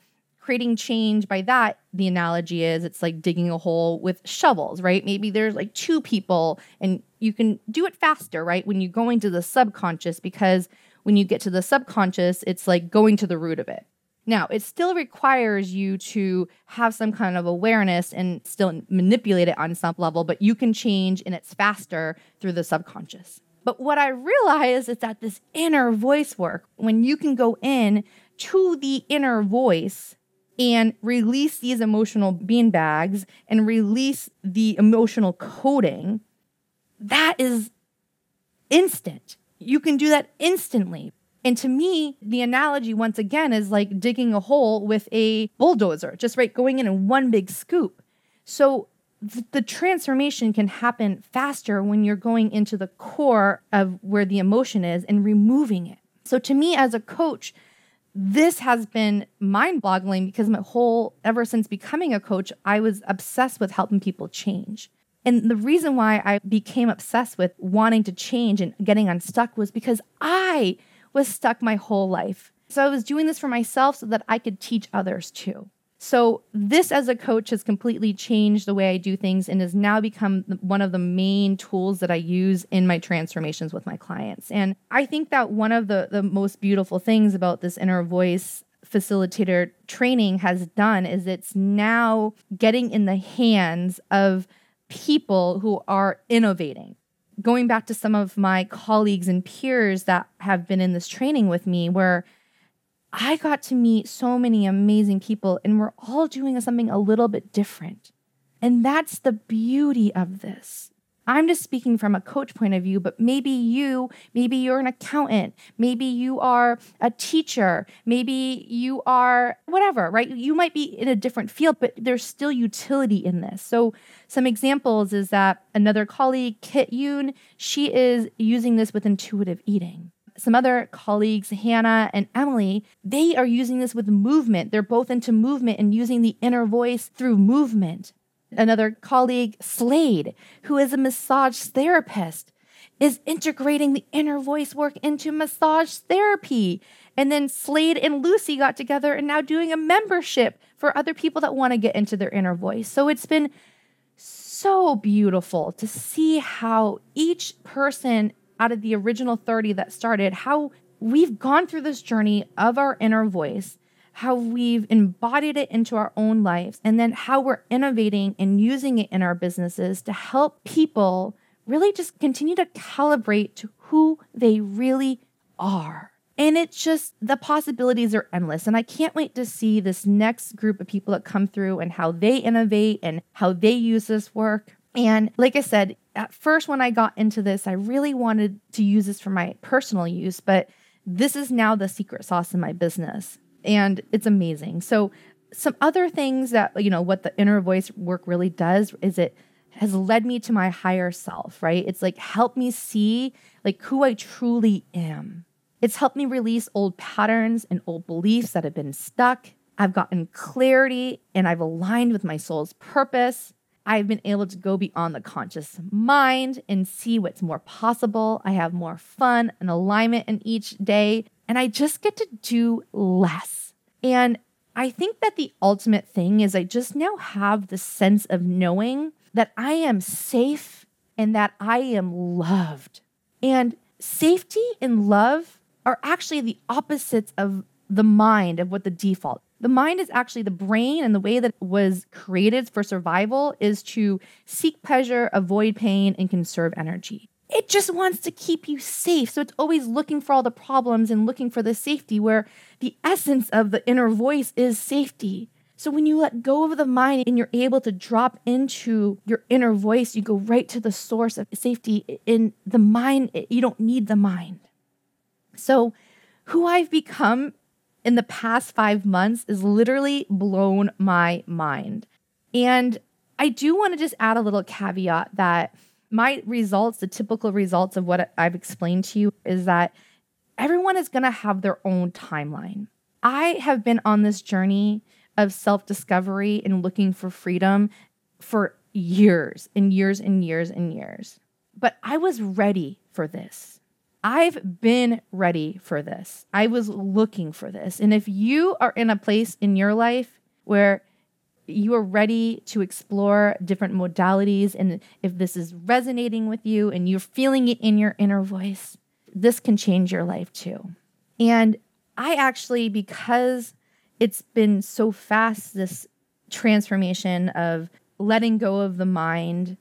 creating change by that the analogy is it's like digging a hole with shovels right? Maybe there's like two people and you can do it faster right? When you go into the subconscious because when you get to the subconscious it's like going to the root of it. Now it still requires you to have some kind of awareness and still manipulate it on some level but you can change and it's faster through the subconscious. But what i realize is that this inner voice work when you can go in to the inner voice and release these emotional bean bags and release the emotional coding, that is instant. You can do that instantly. And to me, the analogy once again is like digging a hole with a bulldozer, just right going in in one big scoop. So th- the transformation can happen faster when you're going into the core of where the emotion is and removing it. So to me as a coach, this has been mind boggling because my whole, ever since becoming a coach, I was obsessed with helping people change. And the reason why I became obsessed with wanting to change and getting unstuck was because I was stuck my whole life. So I was doing this for myself so that I could teach others too. So, this as a coach has completely changed the way I do things and has now become one of the main tools that I use in my transformations with my clients. And I think that one of the, the most beautiful things about this inner voice facilitator training has done is it's now getting in the hands of people who are innovating. Going back to some of my colleagues and peers that have been in this training with me, where I got to meet so many amazing people, and we're all doing something a little bit different. And that's the beauty of this. I'm just speaking from a coach point of view, but maybe you, maybe you're an accountant, maybe you are a teacher, maybe you are whatever, right? You might be in a different field, but there's still utility in this. So, some examples is that another colleague, Kit Yoon, she is using this with intuitive eating some other colleagues, Hannah and Emily, they are using this with movement. They're both into movement and using the inner voice through movement. Another colleague, Slade, who is a massage therapist, is integrating the inner voice work into massage therapy. And then Slade and Lucy got together and now doing a membership for other people that want to get into their inner voice. So it's been so beautiful to see how each person out of the original 30 that started, how we've gone through this journey of our inner voice, how we've embodied it into our own lives, and then how we're innovating and using it in our businesses to help people really just continue to calibrate to who they really are. And it's just the possibilities are endless. And I can't wait to see this next group of people that come through and how they innovate and how they use this work. And like I said, at first, when I got into this, I really wanted to use this for my personal use, but this is now the secret sauce in my business. And it's amazing. So, some other things that, you know, what the inner voice work really does is it has led me to my higher self, right? It's like helped me see like who I truly am. It's helped me release old patterns and old beliefs that have been stuck. I've gotten clarity and I've aligned with my soul's purpose. I've been able to go beyond the conscious mind and see what's more possible. I have more fun and alignment in each day, and I just get to do less. And I think that the ultimate thing is I just now have the sense of knowing that I am safe and that I am loved. And safety and love are actually the opposites of the mind of what the default. The mind is actually the brain and the way that it was created for survival is to seek pleasure, avoid pain, and conserve energy. It just wants to keep you safe. So it's always looking for all the problems and looking for the safety, where the essence of the inner voice is safety. So when you let go of the mind and you're able to drop into your inner voice, you go right to the source of safety. In the mind, you don't need the mind. So, who I've become in the past five months is literally blown my mind. And I do want to just add a little caveat that my results, the typical results of what I've explained to you, is that everyone is going to have their own timeline. I have been on this journey of self discovery and looking for freedom for years and years and years and years. But I was ready for this. I've been ready for this. I was looking for this. And if you are in a place in your life where you are ready to explore different modalities, and if this is resonating with you and you're feeling it in your inner voice, this can change your life too. And I actually, because it's been so fast, this transformation of letting go of the mind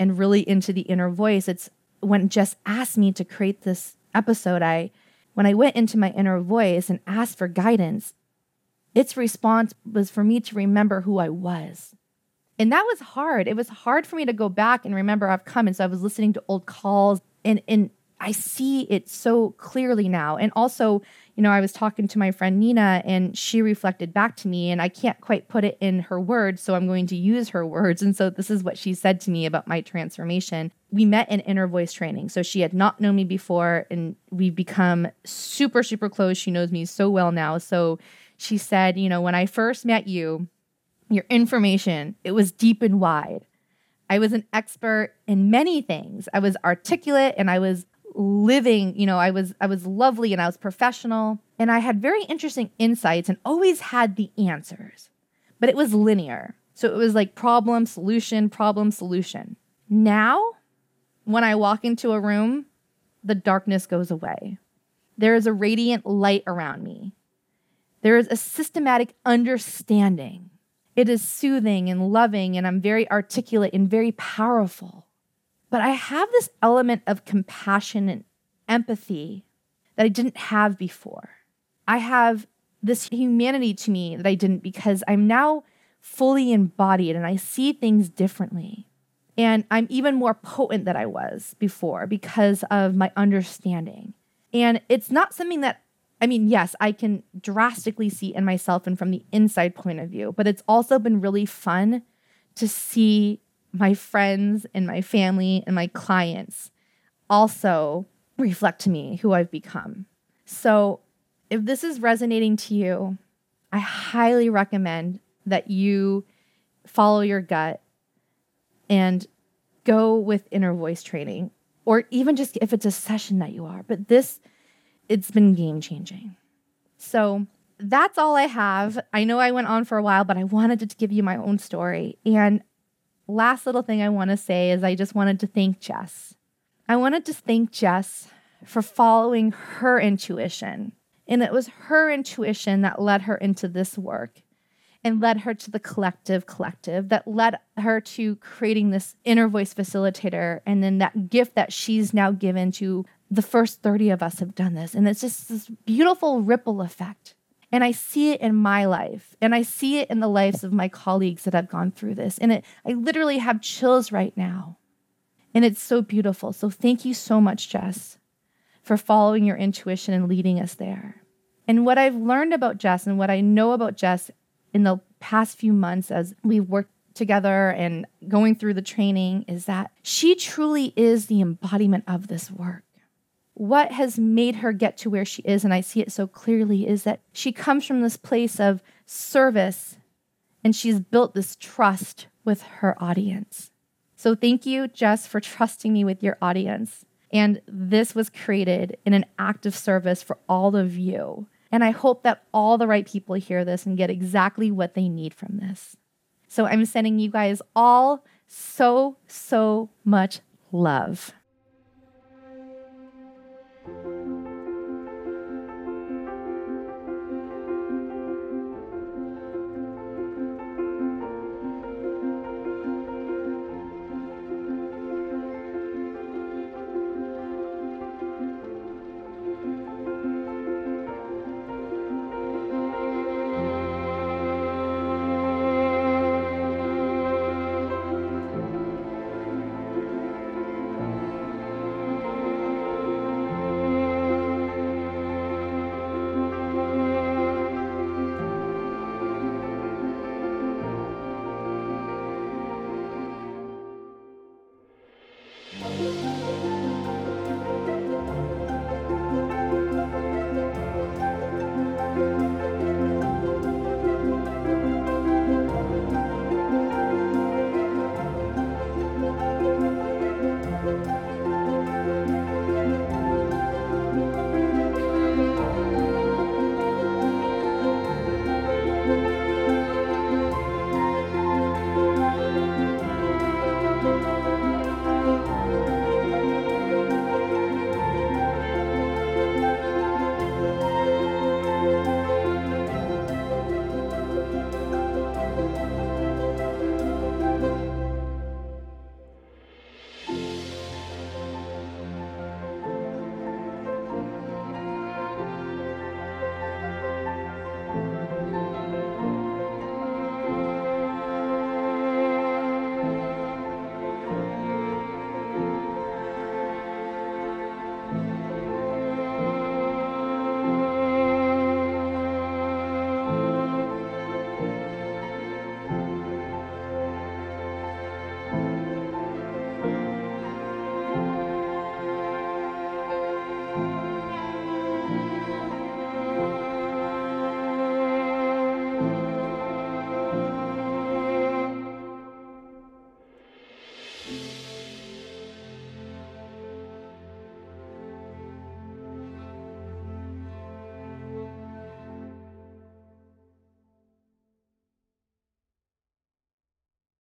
and really into the inner voice. It's when Jess asked me to create this episode, I when I went into my inner voice and asked for guidance, its response was for me to remember who I was. And that was hard. It was hard for me to go back and remember I've come. And so I was listening to old calls and and I see it so clearly now. And also, you know, I was talking to my friend Nina and she reflected back to me, and I can't quite put it in her words. So I'm going to use her words. And so this is what she said to me about my transformation. We met in inner voice training. So she had not known me before, and we've become super, super close. She knows me so well now. So she said, you know, when I first met you, your information, it was deep and wide. I was an expert in many things. I was articulate and I was living, you know, I was I was lovely and I was professional and I had very interesting insights and always had the answers. But it was linear. So it was like problem solution problem solution. Now, when I walk into a room, the darkness goes away. There is a radiant light around me. There is a systematic understanding. It is soothing and loving, and I'm very articulate and very powerful. But I have this element of compassion and empathy that I didn't have before. I have this humanity to me that I didn't because I'm now fully embodied and I see things differently. And I'm even more potent than I was before because of my understanding. And it's not something that, I mean, yes, I can drastically see in myself and from the inside point of view, but it's also been really fun to see my friends and my family and my clients also reflect to me who I've become. So, if this is resonating to you, I highly recommend that you follow your gut and go with inner voice training, or even just if it's a session that you are. But this, it's been game changing. So, that's all I have. I know I went on for a while, but I wanted to give you my own story. And last little thing I want to say is I just wanted to thank Jess. I wanted to thank Jess for following her intuition. And it was her intuition that led her into this work and led her to the collective collective that led her to creating this inner voice facilitator and then that gift that she's now given to the first 30 of us have done this and it's just this beautiful ripple effect and i see it in my life and i see it in the lives of my colleagues that have gone through this. And it i literally have chills right now. And it's so beautiful. So thank you so much jess for following your intuition and leading us there. And what i've learned about jess and what i know about jess in the past few months as we've worked together and going through the training is that she truly is the embodiment of this work. What has made her get to where she is, and I see it so clearly, is that she comes from this place of service and she's built this trust with her audience. So, thank you, Jess, for trusting me with your audience. And this was created in an act of service for all of you. And I hope that all the right people hear this and get exactly what they need from this. So I'm sending you guys all so, so much love.